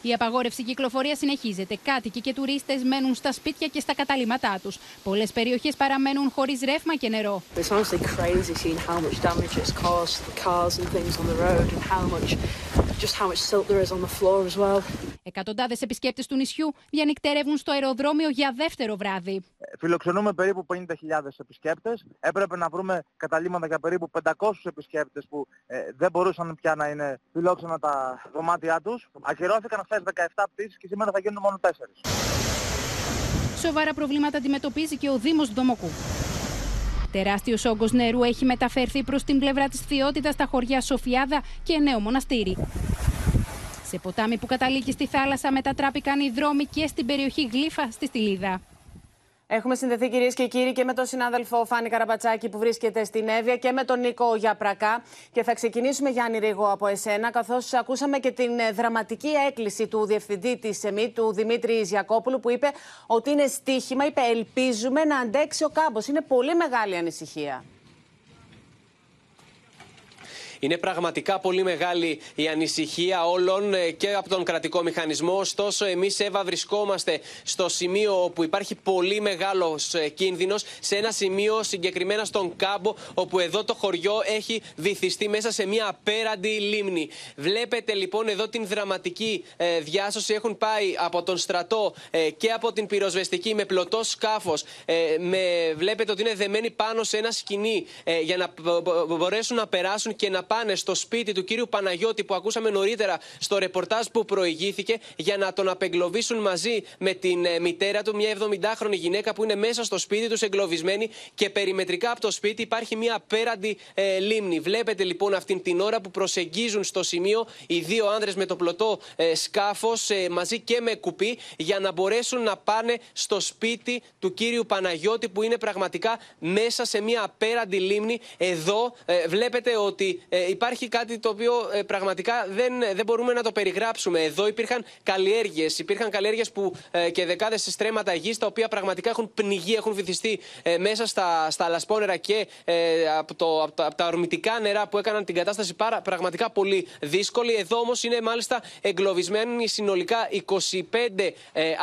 Η απαγόρευση κυκλοφορίας συνεχίζεται. Κάτοικοι και τουρίστες μένουν στα σπίτια και στα καταλήμματά τους. Πολλές περιοχές παραμένουν χωρίς ρεύμα και νερό. It's honestly crazy seeing how much damage it's caused the cars and things on the road and how much just how much silt there is on the floor as well. Εκατοντάδες επισκέπτες του νησιού διανυκτερεύουν στο αεροδρόμιο για δεύτερο βράδυ. Φιλοξενούμε περίπου 50.000 επισκέπτες. Έπρεπε να βρούμε καταλήμματα για περίπου 500 επισκέπτες που ε, δεν μπορούσαν πια να είναι φιλόξενα τα δωμάτια τους. Ακυρώθηκαν χθες 17 πτήσεις και σήμερα θα γίνουν μόνο 4. Σοβαρά προβλήματα αντιμετωπίζει και ο Δήμος Δομοκού. Τεράστιος όγκος νερού έχει μεταφερθεί προς την πλευρά της Θειότητας στα χωριά Σοφιάδα και Νέο Μοναστήρι. Σε ποτάμι που καταλήγει στη θάλασσα μετατράπηκαν οι δρόμοι και στην περιοχή Γλύφα στη Στυλίδα. Έχουμε συνδεθεί κυρίες και κύριοι και με τον συνάδελφο Φάνη Καραμπατσάκη που βρίσκεται στην Εύβοια και με τον Νίκο Γιαπρακά. Και θα ξεκινήσουμε, Γιάννη Ρίγο, από εσένα, καθώς ακούσαμε και την ε, δραματική έκκληση του διευθυντή της ΕΜΗ, του Δημήτρη Ζιακόπουλου, που είπε ότι είναι στίχημα, είπε Ελπίζουμε να αντέξει ο κάμπος. Είναι πολύ μεγάλη ανησυχία. Είναι πραγματικά πολύ μεγάλη η ανησυχία όλων ε, και από τον κρατικό μηχανισμό. Ωστόσο, εμείς, Εύα, βρισκόμαστε στο σημείο όπου υπάρχει πολύ μεγάλος κίνδυνος, σε ένα σημείο συγκεκριμένα στον κάμπο, όπου εδώ το χωριό έχει βυθιστεί μέσα σε μια απέραντη λίμνη. Βλέπετε λοιπόν εδώ την δραματική ε, διάσωση. Έχουν πάει από τον στρατό ε, και από την πυροσβεστική με πλωτό σκάφος. Ε, βλέπετε ότι είναι δεμένοι πάνω σε ένα σκηνή ε, για να μπορέσουν να περάσουν και να πάνε στο σπίτι του κύριου Παναγιώτη που ακούσαμε νωρίτερα στο ρεπορτάζ που προηγήθηκε για να τον απεγκλωβίσουν μαζί με την ε, μητέρα του, μια 70χρονη γυναίκα που είναι μέσα στο σπίτι τους εγκλωβισμένη και περιμετρικά από το σπίτι υπάρχει μια απέραντη ε, λίμνη. Βλέπετε λοιπόν αυτήν την ώρα που προσεγγίζουν στο σημείο οι δύο άνδρες με το πλωτό ε, σκάφος ε, μαζί και με κουπί για να μπορέσουν να πάνε στο σπίτι του κύριου Παναγιώτη που είναι πραγματικά μέσα σε μια απέραντη λίμνη. Εδώ ε, βλέπετε ότι ε, υπάρχει κάτι το οποίο ε, πραγματικά δεν, δεν μπορούμε να το περιγράψουμε. Εδώ υπήρχαν καλλιέργειες. Υπήρχαν καλλιέργειες που και δεκάδες στρέμματα γης τα οποία πραγματικά έχουν πνιγεί, έχουν βυθιστεί μέσα στα, στα λασπόνερα και από, το, από, τα, από ορμητικά νερά που έκαναν την κατάσταση πάρα, πραγματικά πολύ δύσκολη. Εδώ όμως είναι μάλιστα εγκλωβισμένοι συνολικά 25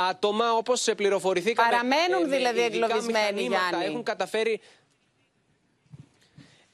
άτομα όπως πληροφορηθήκαμε. Παραμένουν δηλαδή εγκλωβισμένοι, Γιάννη. Έχουν καταφέρει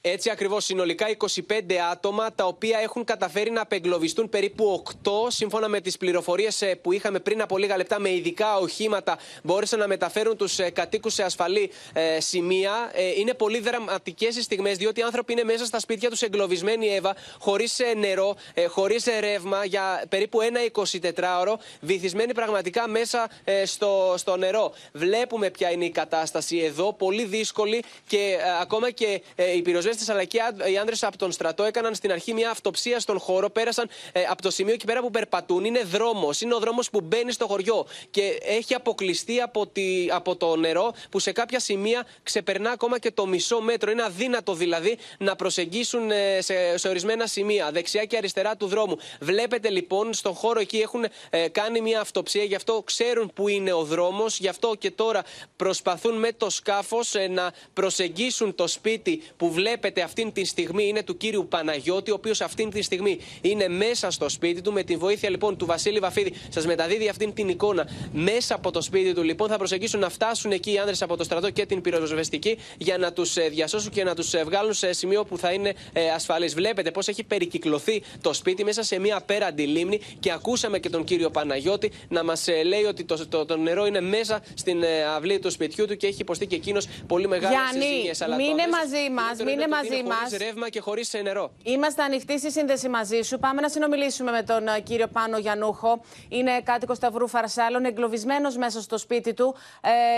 έτσι ακριβώς, συνολικά 25 άτομα τα οποία έχουν καταφέρει να απεγκλωβιστούν περίπου 8 σύμφωνα με τις πληροφορίες ε, που είχαμε πριν από λίγα λεπτά με ειδικά οχήματα μπόρεσαν να μεταφέρουν τους ε, κατοίκους σε ασφαλή ε, σημεία. είναι πολύ δραματικές οι στιγμές διότι οι άνθρωποι είναι μέσα στα σπίτια τους εγκλωβισμένοι Εύα, χωρίς νερό, χωρίς ρεύμα για περίπου ένα 24ωρο, βυθισμένοι πραγματικά μέσα στο, στο νερό. Βλέπουμε ποια είναι η κατάσταση εδώ, πολύ δύσκολη και ακόμα και οι πυροσβέστε αλλά και οι άντρε από τον στρατό έκαναν στην αρχή μια αυτοψία στον χώρο. Πέρασαν ε, από το σημείο εκεί πέρα που περπατούν. Είναι δρόμος. Είναι ο δρόμος που μπαίνει στο χωριό και έχει αποκλειστεί από, τη, από το νερό που σε κάποια σημεία ξεπερνά ακόμα και το μισό μέτρο. Είναι αδύνατο δηλαδή να προσεγγίσουν ε, σε, σε ορισμένα σημεία, δεξιά και αριστερά του δρόμου. Βλέπετε λοιπόν στον χώρο εκεί έχουν ε, κάνει μια αυτοψία, γι' αυτό ξέρουν που είναι ο δρόμος. Γι' αυτό και τώρα προσπαθούν με το σκάφος να προσεγγίσουν το σπίτι που βλέπετε βλέπετε αυτήν τη στιγμή είναι του κύριου Παναγιώτη, ο οποίος αυτήν τη στιγμή είναι μέσα στο σπίτι του. Με τη βοήθεια λοιπόν του Βασίλη Βαφίδη, σας μεταδίδει αυτήν την εικόνα μέσα από το σπίτι του. Λοιπόν, θα προσεγγίσουν να φτάσουν εκεί οι άνδρες από το στρατό και την πυροσβεστική για να τους ε, διασώσουν και να τους ε, βγάλουν σε σημείο που θα είναι ε, ασφαλής. Βλέπετε πώς έχει περικυκλωθεί το σπίτι μέσα σε μια απέραντη λίμνη και ακούσαμε και τον κύριο Παναγιώτη να μας λέει ότι το, το, το, νερό είναι μέσα στην αυλή του σπιτιού του και έχει υποστεί και εκείνος πολύ μεγάλες ζημιέ. Γιάννη, μείνε μαζί μας, μείνε μαζί μας. Χωρί ρεύμα και χωρίς νερό. Είμαστε ανοιχτοί στη σύνδεση μαζί σου. Πάμε να συνομιλήσουμε με τον ε, κύριο Πάνο Γιανούχο. Είναι κάτοικος Σταυρού Φαρσάλων, εγκλωβισμένος μέσα στο σπίτι του.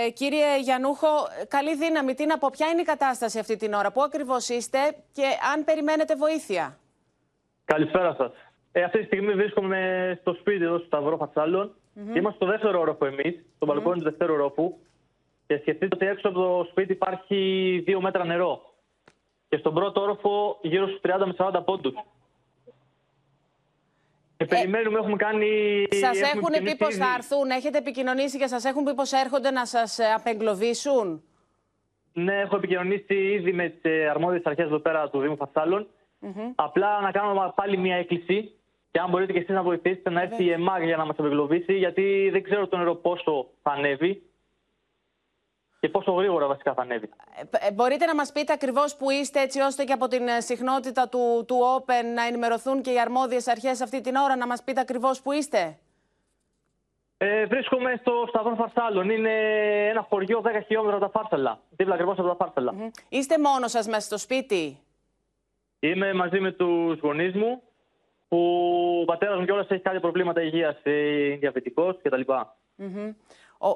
Ε, κύριε Γιανούχο, καλή δύναμη. Τι να πω, ποια είναι η κατάσταση αυτή την ώρα, πού ακριβώς είστε και αν περιμένετε βοήθεια; Καλησπέρα σας. Ε, αυτή τη στιγμή βρίσκομαι στο σπίτι εδώ στο Σταυρό Φαρσάλων. Είμαστε στο δεύτερο όροφο εμείς, στο μπαλκόνι του δεύτερου όροφου. Και σκεφτείτε ότι έξω από το σπίτι υπάρχει δύο μέτρα νερό και στον πρώτο όροφο γύρω στους 30 με 40 πόντους. Και περιμένουμε, έχουμε κάνει. Σας έχουν πει πώ θα έρθουν, έχετε επικοινωνήσει και σας έχουν πει πώ έρχονται να σας ε, απεγκλωβίσουν; Ναι, έχω επικοινωνήσει ήδη με τις ε, αρμόδιες αρχές εδώ πέρα του Δήμου Φασάλων. Απλά να κάνουμε πάλι μια έκκληση και αν μπορείτε και εσείς να βοηθήσετε να έρθει η ΕΜΑΓ για να μας απεγκλωβίσει, γιατί δεν ξέρω το νερό πόσο θα ανέβει και πόσο γρήγορα βασικά θα ανέβει. Ε, μπορείτε να μας πείτε ακριβώς που είστε έτσι ώστε και από την ε, συχνότητα του, του Open να ενημερωθούν και οι αρμόδιες αρχές αυτή την ώρα να μας πείτε ακριβώς που είστε; Ε, βρίσκομαι στο Σταυρό Φαρσάλων. Είναι ένα χωριό 10 χιλιόμετρα από τα Φάρσαλα. Δίπλα ακριβώς από τα Φάρσαλα. Mm Είστε μόνος σας μέσα στο σπίτι; Είμαι μαζί με τους γονείς μου. Που ο πατέρας μου κιόλας έχει κάτι προβλήματα υγείας. Είναι διαβητικός κτλ. Mm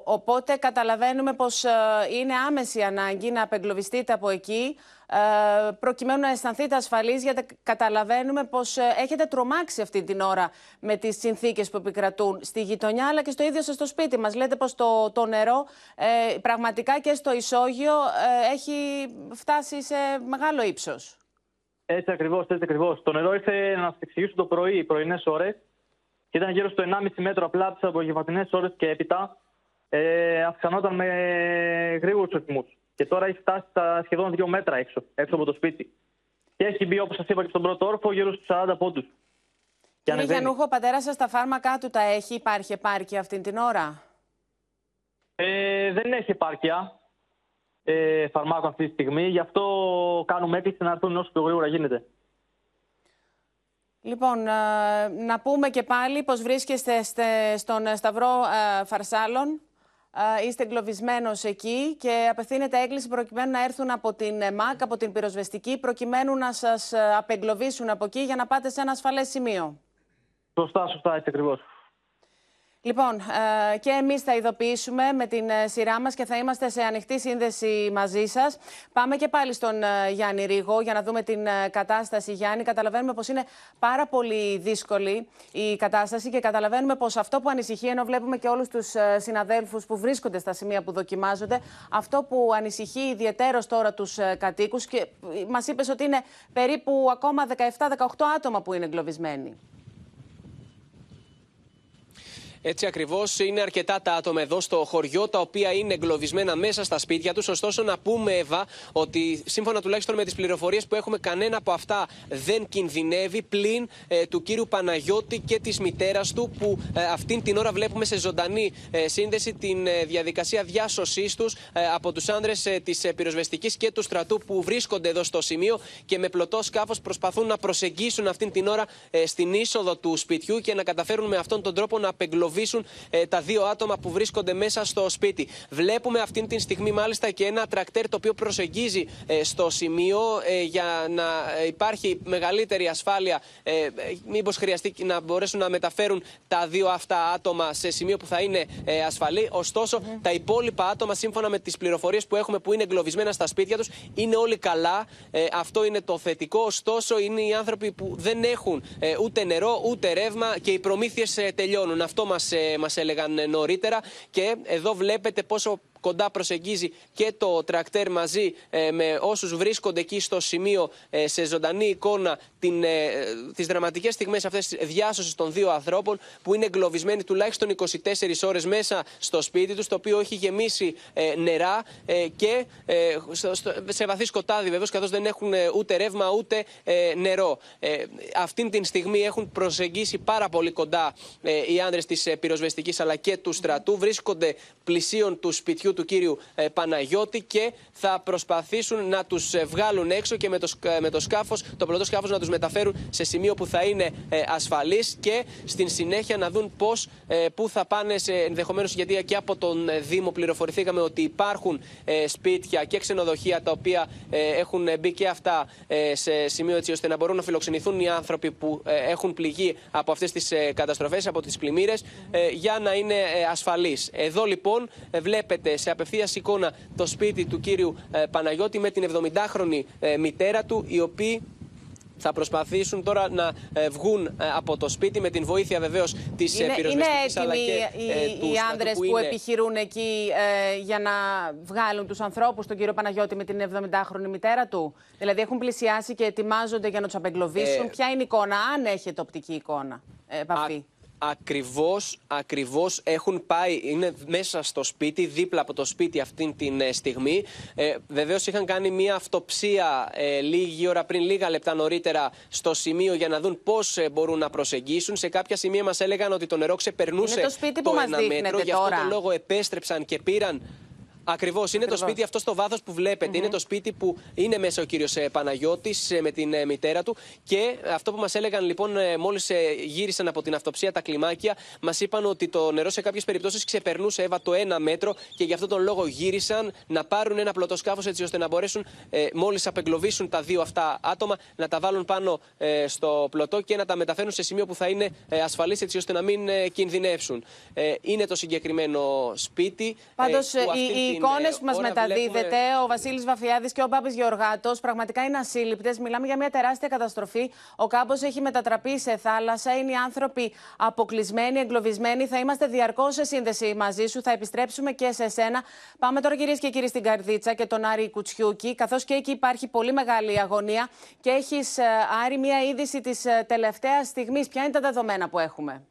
οπότε καταλαβαίνουμε πως ε, είναι άμεση ανάγκη να απεγκλωβιστείτε από εκεί ε, προκειμένου να αισθανθείτε ασφαλείς γιατί καταλαβαίνουμε πως ε, έχετε τρομάξει αυτή την ώρα με τις συνθήκες που επικρατούν στη γειτονιά αλλά και στο ίδιο σας το σπίτι μας. Λέτε πως το, το νερό πραγματικά και στο ισόγειο έχει φτάσει σε μεγάλο ύψος. Έτσι ακριβώς, έτσι ακριβώς. Το νερό ήρθε να σας εξηγήσω το πρωί, οι πρωινές ώρες και ήταν γύρω στο 1,5 μέτρο απλά από τις απογευματινές ώρες και έπειτα ε, αυξανόταν με γρήγορους ρυθμούς. Και τώρα έχει φτάσει στα σχεδόν δύο μέτρα έξω, έξω από το σπίτι. Και έχει μπει, όπως σας είπα και στον πρώτο όροφο, γύρω στους 40 πόντους. Κύριε Γιαννούχο, ο πατέρας σας τα φάρμακά του τα έχει, υπάρχει επάρκεια αυτή την ώρα; Ε, δεν έχει επάρκεια ε, φαρμάκων αυτή τη στιγμή, γι' αυτό κάνουμε έκκληση να έρθουν όσο πιο γρήγορα γίνεται. Λοιπόν, ε, να πούμε και πάλι πως βρίσκεστε στον Σταυρό ε, Φαρσάλων. Ε, είστε εγκλωβισμένος εκεί και απευθύνεται έκκληση προκειμένου να έρθουν από την ΕΜΑΚ, από την πυροσβεστική, προκειμένου να σας απεγκλωβίσουν από εκεί για να πάτε σε ένα ασφαλές σημείο. Σωστά, σωστά, έτσι ακριβώς. Λοιπόν, ε, και εμείς θα ειδοποιήσουμε με την ε, σειρά μας και θα είμαστε σε ανοιχτή σύνδεση μαζί σας. Πάμε και πάλι στον ε, Γιάννη Ρίγο για να δούμε την κατάσταση. Γιάννη, καταλαβαίνουμε πως είναι πάρα πολύ δύσκολη η κατάσταση και καταλαβαίνουμε πως αυτό που ανησυχεί, ενώ βλέπουμε και όλους τους συναδέλφους που βρίσκονται στα σημεία που δοκιμάζονται, αυτό που ανησυχεί ιδιαίτερος τώρα τους κατοίκους και μας είπες ότι είναι περίπου ακόμα 17-18 άτομα που είναι εγκλωβισμένοι. Έτσι ακριβώς είναι αρκετά τα άτομα εδώ στο χωριό τα οποία είναι εγκλωβισμένα μέσα στα σπίτια τους. Ωστόσο, να πούμε, Εύα, ότι σύμφωνα τουλάχιστον με τις πληροφορίες που έχουμε, κανένα από αυτά δεν κινδυνεύει πλην ε, του κύριου Παναγιώτη και της μητέρας του, που ε, αυτήν την ώρα βλέπουμε σε ζωντανή ε, σύνδεση την ε, διαδικασία διάσωσής τους από τους άνδρες ε, της πυροσβεστικής και του στρατού που βρίσκονται εδώ στο σημείο και με πλωτό σκάφος προσπαθούν να προσεγγίσουν αυτήν την ώρα στην είσοδο του σπιτιού και να καταφέρουν με αυτόν τον τρόπο να απεγκλωβίσουν ε, τα δύο άτομα που βρίσκονται μέσα στο σπίτι. Βλέπουμε αυτή τη στιγμή μάλιστα και ένα τρακτέρ το οποίο προσεγγίζει ε, στο σημείο ε, για να υπάρχει μεγαλύτερη ασφάλεια. Ε, Μήπως χρειαστεί να μπορέσουν να μεταφέρουν τα δύο αυτά άτομα σε σημείο που θα είναι ασφαλή. Ωστόσο, τα υπόλοιπα άτομα, σύμφωνα με τις πληροφορίες που έχουμε που είναι εγκλωβισμένα στα σπίτια τους, είναι όλοι καλά. αυτό είναι το θετικό. Ωστόσο, είναι οι άνθρωποι που δεν έχουν ούτε νερό ούτε ρεύμα και οι προμήθειες τελειώνουν. Αυτό μας μας, ε, μας έλεγαν νωρίτερα. Και εδώ βλέπετε πόσο κοντά προσεγγίζει και το τρακτέρ μαζί ε, με όσους βρίσκονται εκεί στο σημείο ε, σε ζωντανή εικόνα την, ε, τις δραματικές στιγμές αυτές της διάσωσης των δύο ανθρώπων που είναι εγκλωβισμένοι τουλάχιστον 24 ώρες μέσα στο σπίτι τους το οποίο έχει γεμίσει ε, νερά και σε βαθύ σκοτάδι βεβαίως καθώς δεν έχουν ούτε ρεύμα ούτε νερό. Αυτήν την στιγμή έχουν προσεγγίσει πάρα πολύ κοντά οι άνδρες της πυροσβεστικής αλλά και του στρατού βρίσκονται πλησίων του σπιτιού του κύριου ε, Παναγιώτη και θα προσπαθήσουν να τους ε, βγάλουν έξω και με το, με το σκάφος, το πλωτό σκάφος να τους μεταφέρουν σε σημείο που θα είναι ε, ασφαλής και στην συνέχεια να δουν πώς πού θα πάνε σε ενδεχομένως γιατί και από τον Δήμο πληροφορηθήκαμε ότι υπάρχουν σπίτια και ξενοδοχεία τα οποία έχουν μπει και αυτά σε σημείο έτσι ώστε να μπορούν να φιλοξενηθούν οι άνθρωποι που έχουν πληγεί από αυτές τις καταστροφές, από τις πλημμύρες για να είναι ασφαλείς. Εδώ λοιπόν βλέπετε σε απευθείας εικόνα το σπίτι του κύριου ε, Παναγιώτη με την 70χρονη ε, μητέρα του, οι οποίοι θα προσπαθήσουν τώρα να ε, βγουν από το σπίτι με την βοήθεια βεβαίως της πυροσβεστική αλλά και οι, οι άνδρε που, που επιχειρούν εκεί για να βγάλουν τους ανθρώπους, τον κύριο Παναγιώτη με την 70χρονη μητέρα του; Δηλαδή έχουν πλησιάσει και ετοιμάζονται για να τους απεγκλωβίσουν; Ποια είναι η εικόνα, αν έχετε οπτική εικόνα, επαφή; Ακριβώς, ακριβώς έχουν πάει, είναι μέσα στο σπίτι, δίπλα από το σπίτι αυτή τη ε, στιγμή. Ε, βεβαίως είχαν κάνει μια αυτοψία ε, λίγη ώρα πριν, λίγα λεπτά νωρίτερα στο σημείο για να δουν πώς ε, μπορούν να προσεγγίσουν. Σε κάποια σημεία μας έλεγαν ότι το νερό ξεπερνούσε το, σπίτι το ένα μέτρο. Γι' αυτό το λόγο επέστρεψαν και πήραν Ακριβώς. Είναι το σπίτι αυτό στο βάθος που βλέπετε. Είναι το σπίτι που είναι μέσα ο κύριος ε, Παναγιώτης ε, με την ε, μητέρα του. Και αυτό που μας έλεγαν λοιπόν, μόλις γύρισαν από την αυτοψία τα κλιμάκια, μας είπαν ότι το νερό σε κάποιες περιπτώσεις ξεπερνούσε έβα το ένα μέτρο και γι' αυτόν τον λόγο γύρισαν να πάρουν ένα πλωτοσκάφος έτσι ώστε να μπορέσουν μόλις απεγκλωβίσουν τα δύο αυτά άτομα να τα βάλουν πάνω στο πλωτό και να τα μεταφέρουν σε σημείο που θα είναι ασφαλής έτσι ώστε να μην κινδυνεύσουν. Είναι το συγκεκριμένο σπίτι. Πάντως η εικόνες που μας μεταδίδεται, ο Βασίλης Βαφιάδης και ο Μπάμπη Γεωργάτος, πραγματικά είναι ασύλληπτες. Μιλάμε για μια τεράστια καταστροφή. Ο κάμπος έχει μετατραπεί σε θάλασσα. Είναι οι άνθρωποι αποκλεισμένοι, εγκλωβισμένοι. Θα είμαστε διαρκώς σε σύνδεση μαζί σου. Θα επιστρέψουμε και σε σένα. Πάμε τώρα, κυρίες και κύριοι, στην Καρδίτσα και τον Άρη Κουτσιούκη, καθώς και εκεί υπάρχει πολύ μεγάλη αγωνία. Και έχεις, ε, Άρη, μια είδηση της ε, τελευταίας στιγμής. Ποια είναι τα δεδομένα που έχουμε;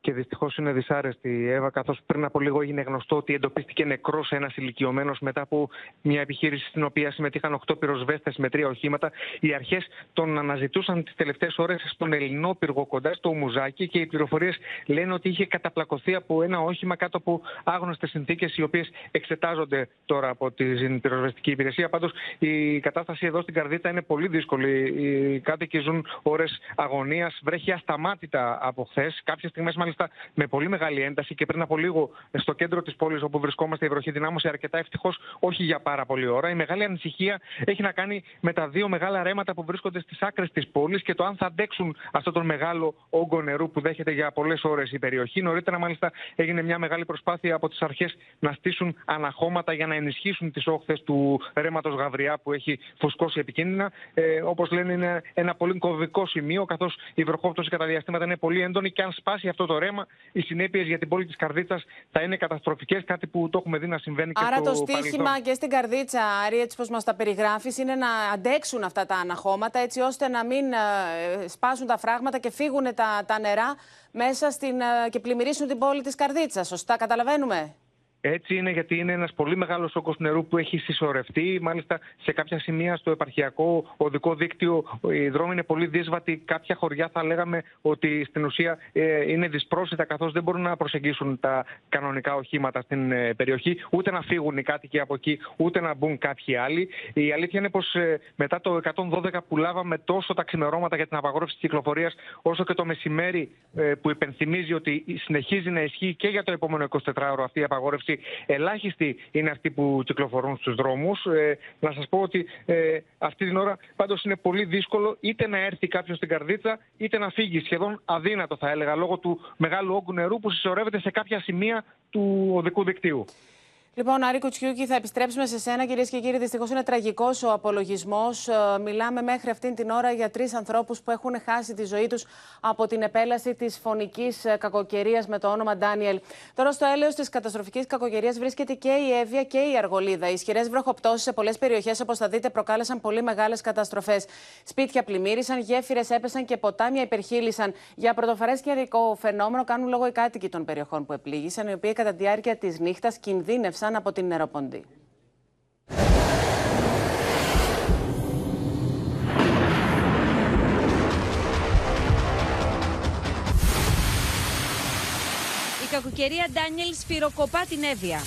Και δυστυχώς είναι δυσάρεστη η Εύα, καθώς πριν από λίγο έγινε γνωστό ότι εντοπίστηκε νεκρός ένας ηλικιωμένος μετά από μια επιχείρηση στην οποία συμμετείχαν 8 πυροσβέστες με τρία οχήματα. Οι αρχές τον αναζητούσαν τις τελευταίες ώρες στον Ελληνό πύργο κοντά στο Μουζάκι και οι πληροφορίες λένε ότι είχε καταπλακωθεί από ένα όχημα κάτω από άγνωστες συνθήκες, οι οποίες εξετάζονται τώρα από την πυροσβεστική υπηρεσία. Πάντως η κατάσταση εδώ στην Καρδίτα είναι πολύ δύσκολη. Οι κάτοικοι ζουν ώρες αγωνίας, βρέχει ασταμάτητα από χθες. Κάποιες στιγμές, μάλιστα, με πολύ μεγάλη ένταση και πριν από λίγο στο κέντρο της πόλης όπου βρισκόμαστε, η βροχή δυνάμωσε αρκετά ευτυχώς, όχι για πάρα πολλή ώρα. Η μεγάλη ανησυχία έχει να κάνει με τα δύο μεγάλα ρέματα που βρίσκονται στις άκρες της πόλης και το αν θα αντέξουν αυτόν τον μεγάλο όγκο νερού που δέχεται για πολλές ώρες η περιοχή. Νωρίτερα, μάλιστα, έγινε μια μεγάλη προσπάθεια από τις αρχές να στήσουν αναχώματα για να ενισχύσουν τις όχθες του ρέματος Γαβριά που έχει φουσκώσει επικίνδυνα. Ε, Όπως λένε, είναι ένα πολύ κομβικό σημείο, καθώς η βροχόπτωση κατά διαστήματα είναι πολύ έντονη και αν σπάσει αυτό το ρέμα, οι συνέπειες για την πόλη της Καρδίτσας θα είναι καταστροφικές, κάτι που το έχουμε δει να συμβαίνει και Άρα στο το στίχημα παρελθόν. και στην Καρδίτσα, Άρη, έτσι πως μας τα περιγράφεις, είναι να αντέξουν αυτά τα αναχώματα έτσι ώστε να μην ε, σπάσουν τα φράγματα και φύγουν τα, τα νερά μέσα στην, ε, και πλημμυρίσουν την πόλη της Καρδίτσας. Σωστά καταλαβαίνουμε; Έτσι είναι γιατί είναι ένας πολύ μεγάλος όγκος νερού που έχει συσσωρευτεί. Μάλιστα σε κάποια σημεία στο επαρχιακό οδικό δίκτυο οι δρόμοι είναι πολύ δύσβατοι. Κάποια χωριά θα λέγαμε ότι στην ουσία ε, είναι δυσπρόσιτα καθώς δεν μπορούν να προσεγγίσουν τα κανονικά οχήματα στην ε, περιοχή. Ούτε να φύγουν οι κάτοικοι από εκεί, ούτε να μπουν κάποιοι άλλοι. Η αλήθεια είναι πως ε, μετά το 112 που λάβαμε τόσο τα ξημερώματα για την απαγόρευση της κυκλοφορίας όσο και το μεσημέρι ε, που υπενθυμίζει ότι συνεχίζει να ισχύει και για το επόμενο 24ωρο αυτή η απαγόρευση Ελάχιστοι είναι αυτοί που κυκλοφορούν στους δρόμους. Ε, να σας πω ότι ε, αυτή την ώρα πάντως είναι πολύ δύσκολο είτε να έρθει κάποιος στην καρδίτσα είτε να φύγει. Σχεδόν αδύνατο θα έλεγα λόγω του μεγάλου όγκου νερού που συσσωρεύεται σε κάποια σημεία του οδικού δικτύου. Λοιπόν, Άρη Κουτσιούκη, θα επιστρέψουμε σε σένα, κυρίες και κύριοι. Δυστυχώς είναι τραγικός ο απολογισμός. Μιλάμε μέχρι αυτήν την ώρα για τρεις ανθρώπους που έχουν χάσει τη ζωή τους από την επέλαση της φωνικής κακοκαιρίας με το όνομα Ντάνιελ. Τώρα, στο έλεος της καταστροφικής κακοκαιρίας βρίσκεται και η Εύβοια και η Αργολίδα. Οι ισχυρές βροχοπτώσεις σε πολλές περιοχές, όπως θα δείτε, προκάλεσαν πολύ μεγάλες καταστροφές. Σπίτια πλημμύρισαν, γέφυρες έπεσαν και ποτάμια υπερχείλησαν. Για πρωτοφαρέ καιρικό φαινόμενο κάνουν λόγο οι κάτοικοι των περιοχών που επλήγησαν, οι οποίοι κατά τη διάρκεια της νύχτας κινδύνευσαν από την νεροποντή. Η κακοκαιρία Ντάνιελ σφυροκοπά την Εύβοια.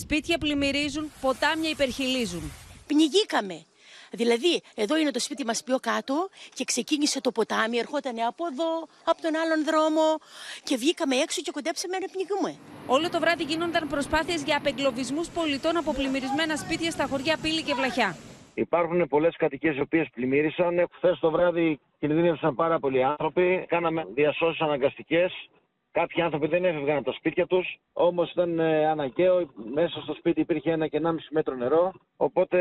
Σπίτια πλημμυρίζουν, ποτάμια υπερχιλίζουν. Πνιγήκαμε. Δηλαδή, εδώ είναι το σπίτι μας πιο κάτω και ξεκίνησε το ποτάμι, ερχόταν από εδώ, από τον άλλον δρόμο και βγήκαμε έξω και κοντέψαμε να πνιγούμε. Όλο το βράδυ γίνονταν προσπάθειες για απεγκλωβισμούς πολιτών από πλημμυρισμένα σπίτια στα χωριά Πύλη και Βλαχιά. Υπάρχουν πολλές κατοικίες οι οποίες πλημμύρισαν. Χθες το βράδυ κινδύνευσαν πάρα πολλοί άνθρωποι. Κάναμε διασώσεις αναγκαστικές. Κάποιοι άνθρωποι δεν έφευγαν από τα σπίτια τους. Όμως ήταν ε, αναγκαίο. Μέσα στο σπίτι υπήρχε ένα και 1,5 μέτρο νερό. Οπότε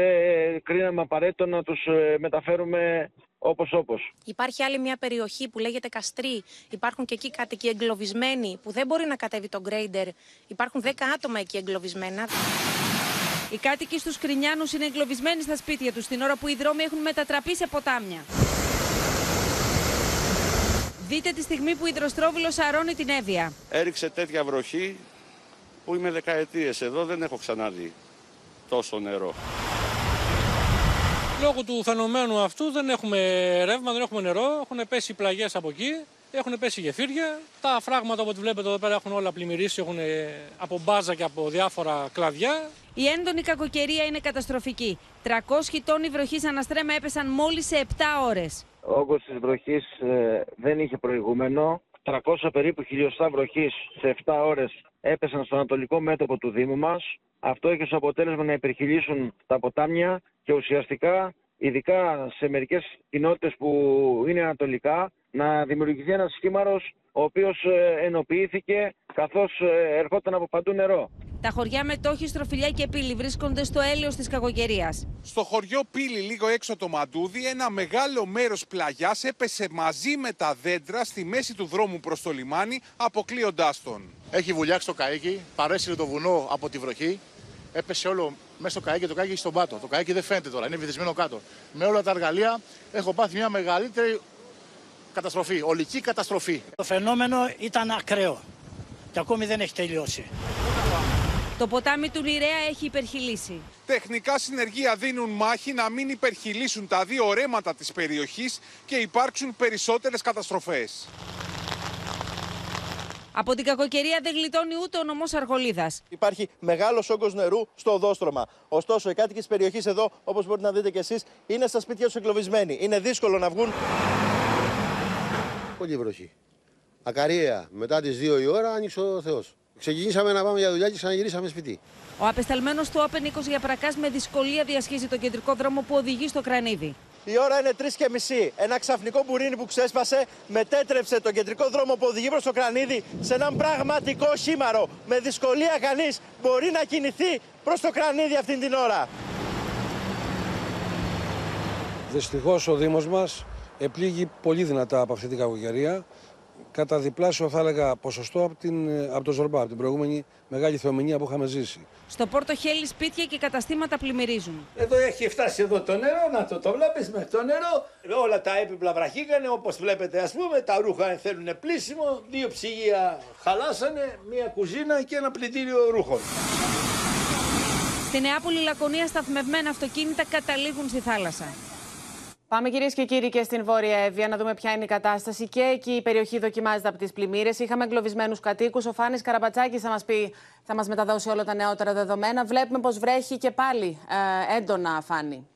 ε, κρίναμε απαραίτητο να τους μεταφέρουμε όπως όπως. Υπάρχει άλλη μια περιοχή που λέγεται Καστρί. Υπάρχουν και εκεί κάτοικοι εγκλωβισμένοι που δεν μπορεί να κατέβει τον γκρέιντερ. Υπάρχουν 10 άτομα εκεί εγκλωβισμένα. Οι κάτοικοι στους Κρινιάνους είναι εγκλωβισμένοι στα σπίτια τους την ώρα που οι δρόμοι έχουν μετατραπεί σε ποτάμια. Δείτε τη στιγμή που η υδροστρόβιλο σαρώνει την Εύβοια. Έριξε τέτοια βροχή που είμαι δεκαετίες εδώ, δεν έχω ξαναδεί τόσο νερό. Λόγω του φαινομένου αυτού δεν έχουμε ρεύμα, δεν έχουμε νερό, έχουν πέσει πλαγιές από εκεί, έχουν πέσει γεφύρια. Τα φράγματα που βλέπετε εδώ πέρα έχουν όλα πλημμυρίσει, έχουν από μπάζα και από διάφορα κλαδιά. Η έντονη κακοκαιρία είναι καταστροφική. 300 τόνοι βροχής αναστρέμα έπεσαν μόλις σε 7 ώρες. Ο όγκος της βροχής ε, δεν είχε προηγούμενο. 300 περίπου χιλιοστά βροχής σε 7 ώρες έπεσαν στο ανατολικό μέτωπο του Δήμου μας. Αυτό έχει ως αποτέλεσμα να υπερχιλήσουν τα ποτάμια και ουσιαστικά, ειδικά σε μερικές κοινότητες που είναι ανατολικά, να δημιουργηθεί ένας σχήμαρος ο οποίος ε, ενοποιήθηκε καθώς ε, ερχόταν από παντού νερό. Τα χωριά Μετόχη, Στροφιλιά και Πύλη βρίσκονται στο έλεος της κακοκαιρίας. Στο χωριό Πύλη, λίγο έξω το Μαντούδι, ένα μεγάλο μέρος πλαγιάς έπεσε μαζί με τα δέντρα στη μέση του δρόμου προς το λιμάνι, αποκλείοντάς τον. Έχει βουλιάξει το καίκι, παρέσυρε το βουνό από τη βροχή. Έπεσε όλο μέσα στο καίκι, το καίκι στον πάτο. Το καίκι δεν φαίνεται τώρα, είναι βυθισμένο κάτω. Με όλα τα εργαλεία έχω πάθει μια μεγαλύτερη καταστροφή, ολική καταστροφή. Το φαινόμενο ήταν ακραίο και ακόμη δεν έχει τελειώσει. Το ποτάμι του Λιρέα έχει υπερχιλήσει. Τεχνικά συνεργεία δίνουν μάχη να μην υπερχιλήσουν τα δύο ρέματα της περιοχής και υπάρξουν περισσότερες καταστροφές. Από την κακοκαιρία δεν γλιτώνει ούτε ο νομός Αργολίδας. Υπάρχει μεγάλος όγκος νερού στο οδόστρωμα. Ωστόσο, οι κάτοικοι της περιοχής εδώ, όπως μπορείτε να δείτε κι εσείς, είναι στα σπίτια τους εγκλωβισμένοι. Είναι δύσκολο να βγουν. Πολύ βροχή. Ακαρία. Μετά τις 2 η ώρα άνοιξε ο Θεός. Ξεκινήσαμε να πάμε για δουλειά και ξαναγυρίσαμε σπίτι. Ο απεσταλμένος του Open 20 για πρακάς με δυσκολία διασχίζει τον κεντρικό δρόμο που οδηγεί στο κρανίδι. Η ώρα είναι 3 και μισή. Ένα ξαφνικό μπουρίνι που ξέσπασε μετέτρεψε τον κεντρικό δρόμο που οδηγεί προς το κρανίδι σε έναν πραγματικό χήμαρο. Με δυσκολία κανείς μπορεί να κινηθεί προς το κρανίδι αυτήν την ώρα. Δυστυχώς ο Δήμος μας επλήγει πολύ δυνατά από αυτή την κακοκαιρία κατά διπλάσιο θα έλεγα ποσοστό από, την, από το Ζορμπά, από την προηγούμενη μεγάλη θεομηνία που είχαμε ζήσει. Στο Πόρτο Χέλη σπίτια και καταστήματα πλημμυρίζουν. Εδώ έχει φτάσει εδώ το νερό, να το, το βλέπεις με το νερό. Όλα τα έπιπλα βραχήκανε όπως βλέπετε ας πούμε, τα ρούχα θέλουν πλήσιμο, δύο ψυγεία χαλάσανε, μία κουζίνα και ένα πλυντήριο ρούχων. Στη Νεάπολη Λακωνία σταθμευμένα αυτοκίνητα καταλήγουν στη θάλασσα. Πάμε κυρίες και κύριοι και στην Βόρεια Εύβοια να δούμε ποια είναι η κατάσταση. Και εκεί η περιοχή δοκιμάζεται από τις πλημμύρες. Είχαμε εγκλωβισμένους κατοίκους. Ο Φάνης Καραμπατσάκης θα μας πει, θα μας μεταδώσει όλα τα νεότερα δεδομένα. Βλέπουμε πως βρέχει και πάλι ε, έντονα, Φάνη.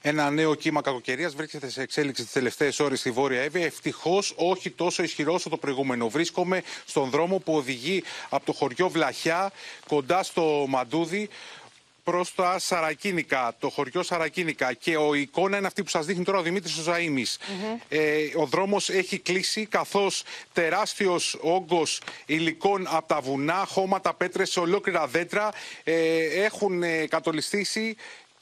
Ένα νέο κύμα κακοκαιρίας βρίσκεται σε εξέλιξη τις τελευταίες ώρες στη Βόρεια Εύβοια. Ευτυχώς όχι τόσο ισχυρό όσο το προηγούμενο. Βρίσκομαι στον δρόμο που οδηγεί από το χωριό Βλαχιά κοντά στο Μαντούδι προς τα Σαρακίνικα, το χωριό Σαρακίνικα. Και ο εικόνα είναι αυτή που σας δείχνει τώρα ο Δημήτρης Ζωαήμι. ε, ο δρόμος έχει κλείσει, καθώς τεράστιος όγκος υλικών από τα βουνά, χώματα, πέτρες, ολόκληρα δέντρα ε, έχουν ε, κατολιστήσει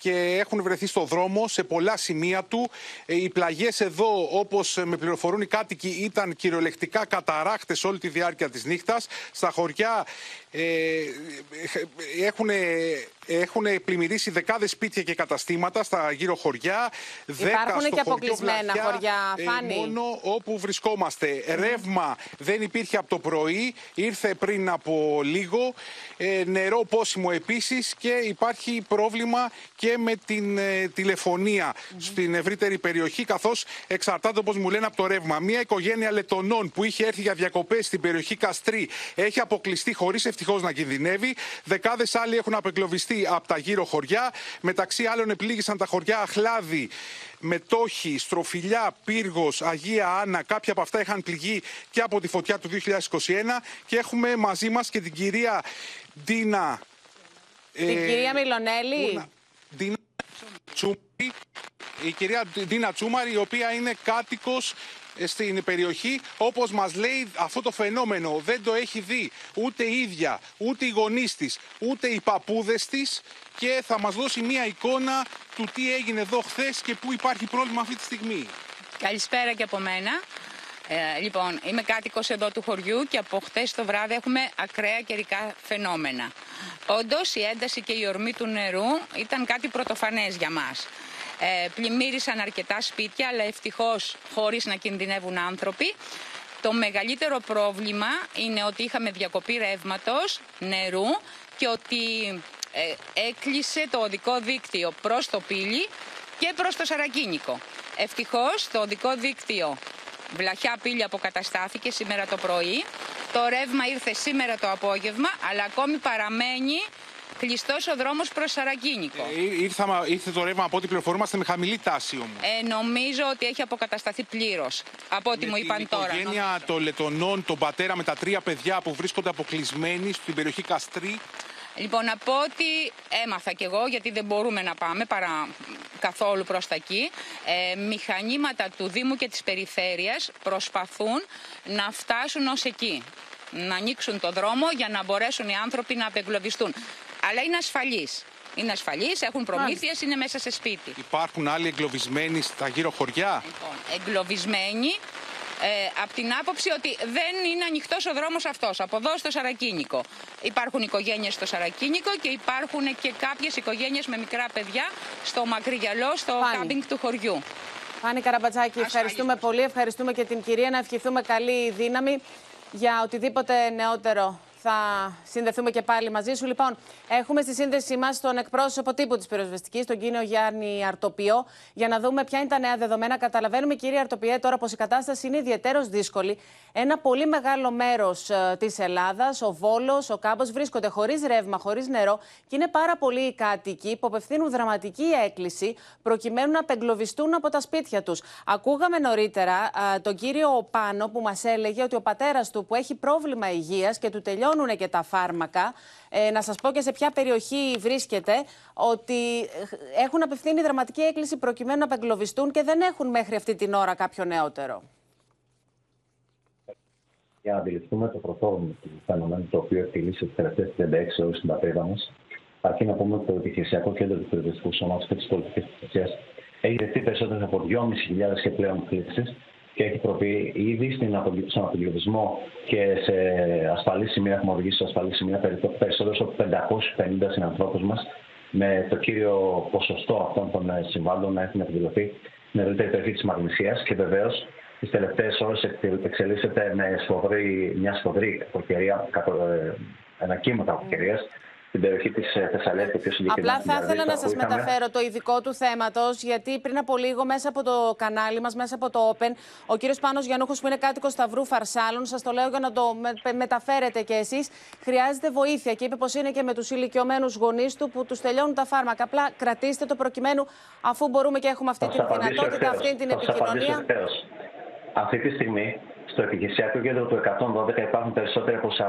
και έχουν βρεθεί στο δρόμο σε πολλά σημεία του. Ε, οι πλαγιές εδώ, όπως με πληροφορούν οι κάτοικοι, ήταν κυριολεκτικά καταράκτε όλη τη διάρκεια της νύχτας. Στα χωριά ε, έχουν, έχουν πλημμυρίσει δεκάδες σπίτια και καταστήματα στα γύρω χωριά. Υπάρχουν και αποκλεισμένα χωριά, ε, Φάνη; μόνο όπου βρισκόμαστε. Ρεύμα δεν υπήρχε από το πρωί, ήρθε πριν από λίγο. Ε, νερό πόσιμο επίσης και υπάρχει πρόβλημα και με την ε, τηλεφωνία στην ευρύτερη περιοχή καθώς εξαρτάται όπως μου λένε από το ρεύμα. Μια οικογένεια λετονών που είχε έρθει για διακοπές στην περιοχή Καστρί έχει αποκλειστεί χωρίς ευτυχώς να κινδυνεύει. Δεκάδες άλλοι έχουν απεγκλωβιστεί από τα γύρω χωριά. Μεταξύ άλλων επλήγησαν τα χωριά Αχλάδη, Μετόχη, Στροφιλιά, Πύργος, Αγία Άννα. Κάποια από αυτά είχαν πληγεί και από τη φωτιά του 2021. Και έχουμε μαζί μας και την κυρία Ντίνα. Την κυρία Μιλονέλη. Ντίνα Τσούμαρη, η κυρία Ντίνα Τσούμαρη, η οποία είναι κάτοικος ε, στην περιοχή, όπως μας λέει αυτό το φαινόμενο δεν το έχει δει ούτε η ίδια, ούτε οι γονείς της, ούτε οι παππούδες της και θα μας δώσει μια εικόνα του τι έγινε εδώ χθες και πού υπάρχει πρόβλημα αυτή τη στιγμή. Καλησπέρα και από μένα. Ε, λοιπόν, είμαι κάτοικος εδώ του χωριού και από χτες το βράδυ έχουμε ακραία καιρικά φαινόμενα. Όντως, η ένταση και η ορμή του νερού ήταν κάτι πρωτοφανές για μας. Ε, πλημμύρισαν αρκετά σπίτια, αλλά ευτυχώς χωρίς να κινδυνεύουν άνθρωποι. Το μεγαλύτερο πρόβλημα είναι ότι είχαμε διακοπή ρεύματος, νερού και ότι ε, έκλεισε το οδικό δίκτυο προς το πύλι και προς το Σαρακίνικο. Ευτυχώς το οδικό δίκτυο Βλαχιά πύλη αποκαταστάθηκε σήμερα το πρωί. Το ρεύμα ήρθε σήμερα το απόγευμα, αλλά ακόμη παραμένει κλειστός ο δρόμος προς Σαρακίνικο. Ε, ήρθα, ήρθε το ρεύμα από ό,τι πληροφορούμαστε με χαμηλή τάση όμως. Ε, νομίζω ότι έχει αποκατασταθεί πλήρως. Από ό,τι μου είπαν την τώρα. Η οικογένεια των Λετωνών, τον πατέρα με τα τρία παιδιά που βρίσκονται αποκλεισμένοι στην περιοχή Καστρί. Λοιπόν, από ό,τι έμαθα κι εγώ, γιατί δεν μπορούμε να πάμε παρά καθόλου προς τα εκεί, ε, μηχανήματα του Δήμου και της Περιφέρειας προσπαθούν να φτάσουν ως εκεί. Να ανοίξουν το δρόμο για να μπορέσουν οι άνθρωποι να απεγκλωβιστούν. Αλλά είναι ασφαλείς. Είναι ασφαλείς, έχουν προμήθειες, είναι μέσα σε σπίτι. Υπάρχουν άλλοι εγκλωβισμένοι στα γύρω χωριά; Λοιπόν, εγκλωβισμένοι ε, από την άποψη ότι δεν είναι ανοιχτός ο δρόμος αυτός. Από εδώ στο Σαρακίνικο. Υπάρχουν οικογένειες στο Σαρακίνικο και υπάρχουν και κάποιες οικογένειες με μικρά παιδιά στο Μακρυγιαλό, στο κάμπινγκ του χωριού. Φάνη Καραμπατζάκη, ευχαριστούμε πολύ. Ευχαριστούμε και την κυρία να ευχηθούμε καλή δύναμη για οτιδήποτε νεότερο θα συνδεθούμε και πάλι μαζί σου. Λοιπόν, έχουμε στη σύνδεσή μας τον εκπρόσωπο τύπου της πυροσβεστικής, τον κύριο Γιάννη Αρτοπιό, για να δούμε ποια είναι τα νέα δεδομένα. Καταλαβαίνουμε, κύριε Αρτοπιέ, τώρα πως η κατάσταση είναι ιδιαίτερω δύσκολη. Ένα πολύ μεγάλο μέρος ε, της Ελλάδας, ο Βόλος, ο Κάμπος, βρίσκονται χωρίς ρεύμα, χωρίς νερό και είναι πάρα πολλοί οι κάτοικοι που απευθύνουν δραματική έκκληση προκειμένου να απεγκλωβιστούν από τα σπίτια τους. Ακούγαμε νωρίτερα ε, τον κύριο Πάνο που μας έλεγε ότι ο πατέρας του που έχει πρόβλημα υγείας και του τελειώνει τελειώνουν και τα φάρμακα. Ε, να σας πω και σε ποια περιοχή βρίσκεται, ότι έχουν απευθύνει δραματική έκκληση προκειμένου να απεγκλωβιστούν και δεν έχουν μέχρι αυτή την ώρα κάποιο νεότερο. Για να αντιληφθούμε το πρωτόβολο του φαινομένου το οποίο εκτελήσει τις τελευταίες 36 ώρες στην πατρίδα μας, αρκεί να πούμε ότι το επιχειρησιακό κέντρο του Περιοδευτικού Σώματος και της πολιτικής προστασίας έχει δεχτεί περισσότερε από 2.500 και πλέον κλήσει και έχει προβεί ήδη στον απογειωτισμό και σε ασφαλή σημεία, έχουμε οδηγήσει σε ασφαλή σημεία περισσότερου από 550 συνανθρώπους μας, με το κύριο ποσοστό αυτών των ε, συμβάντων να έχουν εκδηλωθεί στην ευρύτερη περιοχή της Μαγνησίας. Και βεβαίως τις τελευταίες ώρες εξελίσσεται με σφοδρή, μια σφοδρή κακοκαιρία, ε, ένα κύμα κακοκαιρίας στην περιοχή της ε, Θεσσαλία πιο συγκεκριμένα. Απλά θα ήθελα να σας μεταφέρω το ειδικό του θέματος, γιατί πριν από λίγο μέσα από το κανάλι μας, μέσα από το Open, ο κύριος Πάνος Γιανούχο, που είναι κάτοικος Σταυρού Φαρσάλων, σας το λέω για να το μεταφέρετε κι εσείς, χρειάζεται βοήθεια. Και είπε πως είναι και με τους ηλικιωμένους γονείς του που τους τελειώνουν τα φάρμακα. Απλά κρατήστε το προκειμένου, αφού μπορούμε και έχουμε αυτή την δυνατότητα, αυτή την επικοινωνία. Αυτή τη στιγμή στο επιχειρησιακό κέντρο του 112 υπάρχουν περισσότεροι από 45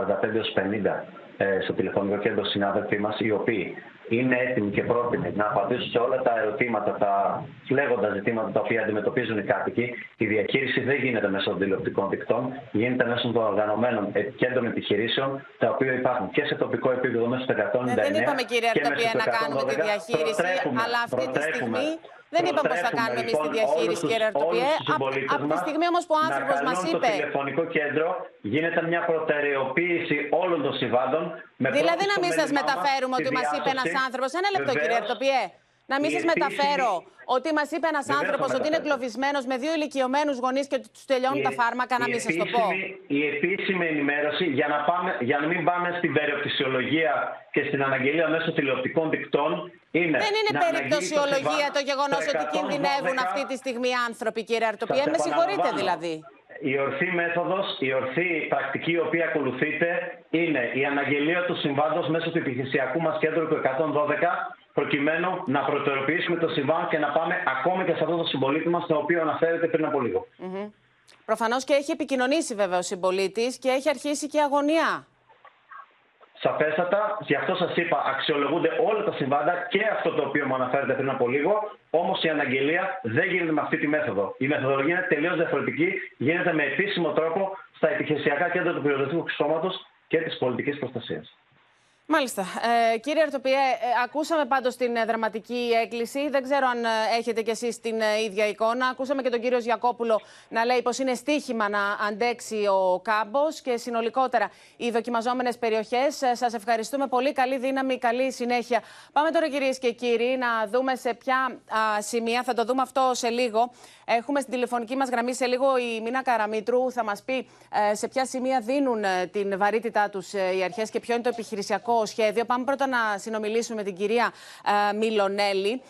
50 ε, στο τηλεφωνικό κέντρο συνάδελφοί μας, οι οποίοι είναι έτοιμοι και πρότιμοι να απαντήσουν σε όλα τα ερωτήματα, τα φλέγοντα ζητήματα τα οποία αντιμετωπίζουν οι κάτοικοι. Η διαχείριση δεν γίνεται μέσω των τηλεοπτικών δικτών, γίνεται μέσω των οργανωμένων κέντρων επιχειρήσεων, τα οποία υπάρχουν και σε τοπικό επίπεδο μέσω του 199. Ε, δεν είπαμε, κύριε Αρτοπία, να κάνουμε τη διαχείριση, αλλά αυτή τη στιγμή δεν είπαμε πώ θα κάνουμε εμείς τη διαχείριση, λοιπόν κύριε Αρτοπιέ. Από τη στιγμή όμως που ο άνθρωπος μας είπε. Στο τηλεφωνικό κέντρο γίνεται μια προτεραιοποίηση όλων των συμβάντων. δηλαδή να μην σας μεταφέρουμε ότι μας είπε ένας άνθρωπος. Ένα λεπτό, κύριε Αρτοπιέ. Να μην σας μεταφέρω ότι μας είπε ένας άνθρωπος ότι είναι εγκλωβισμένος με δύο ηλικιωμένους γονείς και τους τελειώνουν τα φάρμακα, να μην σας το πω. Η επίσημη ενημέρωση για να, πάμε, για να μην πάμε στην περιοπτυσιολογία και στην αναγγελία μέσω τηλεοπτικών δικτών είναι. Δεν είναι περιπτωσιολογία το γεγονός ότι κινδυνεύουν αυτή τη στιγμή οι άνθρωποι, κύριε Αρτοπιέ. Με συγχωρείτε δηλαδή. Η ορθή μέθοδος, η ορθή πρακτική η οποία ακολουθείται είναι η αναγγελία του συμβάντος μέσω του επιχειρησιακού μας κέντρου του 112 προκειμένου να προτεραιοποιήσουμε το συμβάν και να πάμε ακόμη και σε αυτό το συμπολίτη μας, το οποίο αναφέρεται πριν από λίγο. Mm -hmm. Προφανώς και έχει επικοινωνήσει βέβαια ο συμπολίτης και έχει αρχίσει και αγωνία. Σαφέστατα, γι' αυτό σας είπα, αξιολογούνται όλα τα συμβάντα και αυτό το οποίο μου αναφέρετε πριν από λίγο. Όμως η αναγγελία δεν γίνεται με αυτή τη μέθοδο. Η μεθοδολογία είναι τελείως διαφορετική. Γίνεται με επίσημο τρόπο στα επιχειρησιακά κέντρα του πυροδοτικού σώματο και της πολιτικής προστασίας. Μάλιστα. Ε, κύριε Αρτοπιέ, ε, ακούσαμε πάντως την ε, δραματική έκκληση. Δεν ξέρω αν ε, έχετε κι εσείς την ίδια εικόνα. Ακούσαμε και τον κύριο Γιακόπουλο να λέει πως είναι στίχημα να αντέξει ο κάμπος και συνολικότερα οι δοκιμαζόμενες περιοχές. Σας ευχαριστούμε πολύ. Καλή δύναμη, καλή συνέχεια. Πάμε τώρα κυρίες και κύριοι να δούμε σε ποια σημεία, θα το δούμε αυτό σε λίγο. Έχουμε στην τηλεφωνική μας γραμμή σε λίγο η Μίνα Καραμίτρου. Θα μας πει σε ποια σημεία δίνουν την βαρύτητά τους οι αρχές και ποιο είναι το επιχειρησιακό σχέδιο. Πάμε πρώτα να συνομιλήσουμε με την κυρία ε, Μιλονέλη,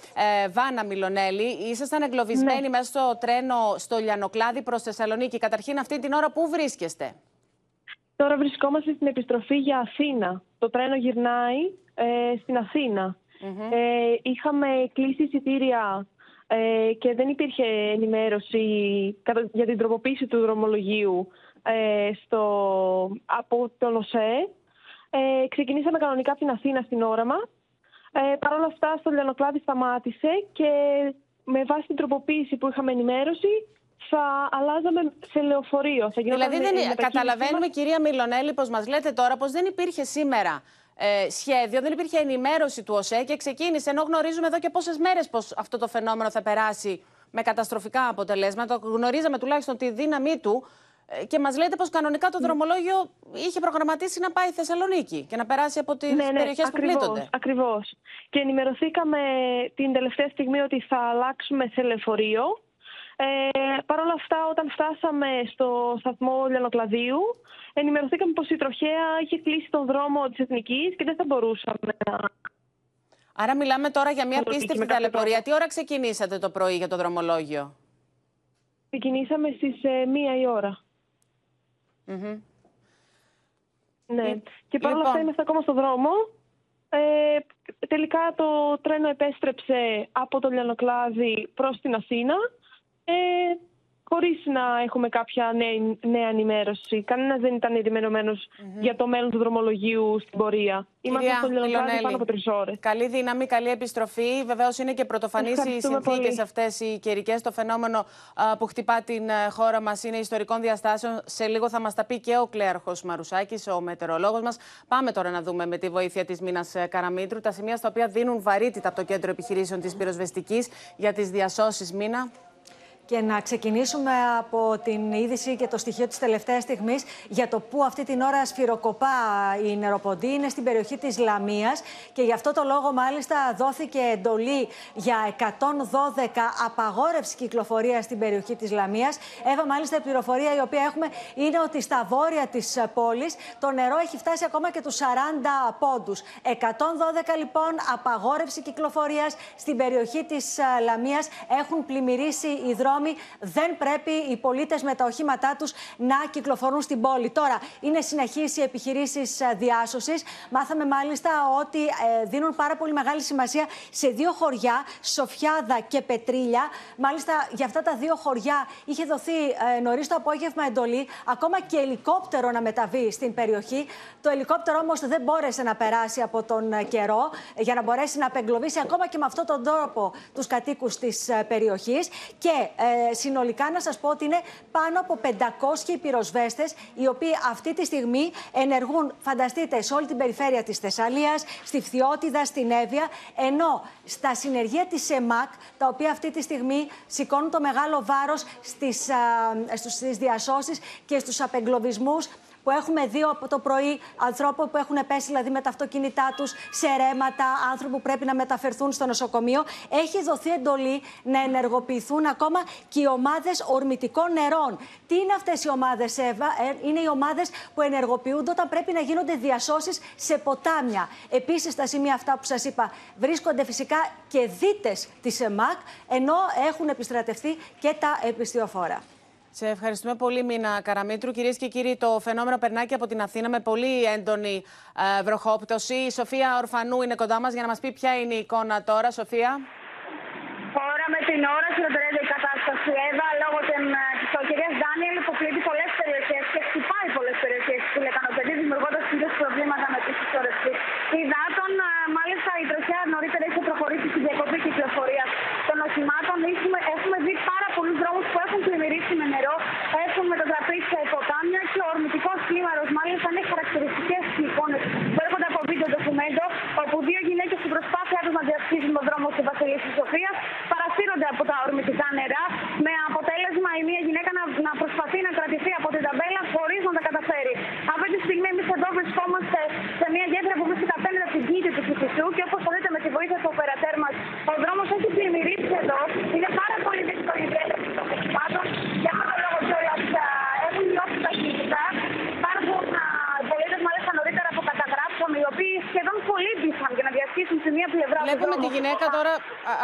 ε, Βάνα Μιλονέλη. Ήσασταν εγκλωβισμένοι ναι. μέσα στο τρένο στο Λιανοκλάδι προς Θεσσαλονίκη. Καταρχήν, αυτή την ώρα πού βρίσκεστε; Τώρα βρισκόμαστε στην επιστροφή για Αθήνα. Το τρένο γυρνάει ε, στην Αθήνα. ε, είχαμε κλείσει εισιτήρια ε, και δεν υπήρχε ενημέρωση για την τροποποίηση του δρομολογίου ε, στο, από τον ΟΣΕ. Ε, ξεκινήσαμε κανονικά από την Αθήνα στην ώρα μα. Ε, Παρ' όλα αυτά, στο Λιανοκλάδι σταμάτησε και με βάση την τροποποίηση που είχαμε ενημέρωση, θα αλλάζαμε σε λεωφορείο. Θα δηλαδή, δεν, καταλαβαίνουμε, κυρία Μιλονέλη, πως μας λέτε τώρα πως δεν υπήρχε σήμερα ε, σχέδιο, δεν υπήρχε ενημέρωση του ΟΣΕ και ξεκίνησε, ενώ γνωρίζουμε εδώ και πόσες μέρες πως αυτό το φαινόμενο θα περάσει με καταστροφικά αποτελέσματα. Γνωρίζαμε τουλάχιστον τη δύναμή του. Ε, και μας λέτε πως κανονικά το ναι. δρομολόγιο είχε προγραμματίσει να πάει Θεσσαλονίκη και να περάσει από τις ναι, ναι, περιοχές που πλήττονται. Ακριβώς. Και ενημερωθήκαμε την τελευταία στιγμή ότι θα αλλάξουμε σε λεωφορείο. Ε, Παρ' όλα αυτά, όταν φτάσαμε στο σταθμό Λιανοκλαδίου, ενημερωθήκαμε πως η τροχέα είχε κλείσει τον δρόμο της Εθνικής και δεν θα μπορούσαμε να... Άρα μιλάμε τώρα για μια Θα το απίστευτη με κάποιο ταλαιπωρία. τρόπο. Τι ώρα ξεκινήσατε το πρωί για το δρομολόγιο; Ξεκινήσαμε στις ε, μία η ώρα. Μμμ. Ναι. Και παρόλα Λοιπόν. αυτά είμαστε ακόμα στο δρόμο. Ε, τελικά το τρένο επέστρεψε από το Λιανοκλάδι προς την Αθήνα. Ε, χωρίς να έχουμε κάποια νέα, νέα ενημέρωση. Κανένας δεν ήταν ενημερωμένος για το μέλλον του δρομολογίου στην πορεία. Είμαστε Κυρία στο Λιανοκλάδι Μιλονέλη, πάνω από τρεις ώρες. Καλή δύναμη, καλή επιστροφή. Βεβαίως είναι και πρωτοφανεί οι Ευχαριστούμε συνθήκες πολύ. αυτές οι καιρικές. Το φαινόμενο α, που χτυπά την ε, χώρα μας είναι ιστορικών διαστάσεων. Σε λίγο θα μας τα πει και ο Κλέαρχο Μαρουσάκης, ο μετεωρολόγος μας. Πάμε τώρα να δούμε με τη βοήθεια της Μίνας Καραμίτρου τα σημεία στα οποία δίνουν βαρύτητα από το κέντρο επιχειρήσεων της πυροσβεστικής για τις διασώσεις. Μίνα. Και να ξεκινήσουμε από την είδηση και το στοιχείο της τελευταίας στιγμής για το που αυτή την ώρα σφυροκοπά η νεροποντή είναι στην περιοχή της Λαμίας και γι' αυτό το λόγο μάλιστα δόθηκε εντολή για 112 απαγόρευση κυκλοφορίας στην περιοχή της Λαμίας. Εύα μάλιστα η πληροφορία η οποία έχουμε είναι ότι στα βόρεια της πόλης το νερό έχει φτάσει ακόμα και τους 40 πόντους. 112 λοιπόν απαγόρευση κυκλοφορίας στην περιοχή της α, Λαμίας έχουν πλημμυρίσει οι δρόμοι. Δεν πρέπει οι πολίτες με τα οχήματά τους να κυκλοφορούν στην πόλη. Τώρα είναι συνεχείς οι επιχειρήσεις α, διάσωσης. Μάθαμε μάλιστα ότι ε, δίνουν πάρα πολύ μεγάλη σημασία σε δύο χωριά, Σοφιάδα και Πετρίλια. Μάλιστα για αυτά τα δύο χωριά είχε δοθεί ε, νωρίς το απόγευμα εντολή ακόμα και ελικόπτερο να μεταβεί στην περιοχή. Το ελικόπτερο όμως δεν μπόρεσε να περάσει από τον ε, καιρό ε, για να μπορέσει να απεγκλωβίσει ακόμα και με αυτόν τον τρόπο τους κατοίκους της περιοχής. Και ε, συνολικά να σας πω ότι είναι πάνω από 500 οι πυροσβέστες, οι οποίοι αυτή τη στιγμή ενεργούν, φανταστείτε, σε όλη την περιφέρεια της Θεσσαλίας, στη Φθιώτιδα, στην Εύβοια, ενώ στα συνεργεία της ΕΜΑΚ, τα οποία αυτή τη στιγμή σηκώνουν το μεγάλο βάρος στις, α, στους, στις διασώσεις και στους απεγκλωβισμούς που έχουμε δει από το πρωί ανθρώπου που έχουν πέσει δηλαδή με τα αυτοκίνητά τους σε ρέματα, άνθρωποι που πρέπει να μεταφερθούν στο νοσοκομείο. Έχει δοθεί εντολή να ενεργοποιηθούν ακόμα και οι ομάδες ορμητικών νερών. Τι είναι αυτές οι ομάδες, Εύα; Ε, είναι οι ομάδες που ενεργοποιούνται όταν πρέπει να γίνονται διασώσεις σε ποτάμια. Επίσης, στα σημεία αυτά που σας είπα, βρίσκονται φυσικά και δίτες της ΕΜΑΚ, ενώ έχουν επιστρατευτεί και τα επιστιοφόρα. Σε ευχαριστούμε πολύ, Μίνα Καραμίτρου. Κυρίες και κύριοι, το φαινόμενο περνάει και από την Αθήνα με πολύ έντονη ε, βροχόπτωση. Η Σοφία Ορφανού είναι κοντά μας για να μας πει ποια είναι η εικόνα τώρα. Σοφία. Ώρα με την ώρα χειροτερεύει η κατάσταση. Εύα, λόγω τη ευκαιρία Ντάνιελ που πλήττει πολλέ περιοχέ και χτυπάει πολλέ περιοχέ του Λεκανοπεδίου, δημιουργώντα κυρίω προβλήματα με τη συσσόρευση υδάτων. Ε, Μάλιστα, η τροχιά νωρίτερα έχει προχωρήσει στη διακοπή κυκλοφορία των οχημάτων. Έχουμε, έχουμε δει πάρα πολλού δρόμου που έχουν πλημμυρίσει με νερό, έχουν μετατραπεί σε ποτάμια και ο ορμητικό κλίμαρο μάλιστα είναι χαρακτηριστικέ εικόνε που έρχονται από βίντεο ντοκουμέντο, όπου δύο γυναίκε στην προσπάθειά του να διασχίσουν τον δρόμο στη Βασιλή της Σοφίας παρασύρονται από τα ορμητικά νερά, με αποτέλεσμα η μία γυναίκα να, να προσπαθεί να κρατηθεί από την ταμπέλα χωρίς να τα καταφέρει. Αυτή τη στιγμή εμείς εδώ βρισκόμαστε σε μια γέφυρα που βρίσκεται απέναντι από την κήτη του Κηφισού και όπως θα δείτε με τη βοήθεια του οπερατέρ μας, ο δρόμος έχει πλημμυρίσει εδώ. Σε μία πλευρά του Βλέπουμε τη δρόμου. γυναίκα τώρα,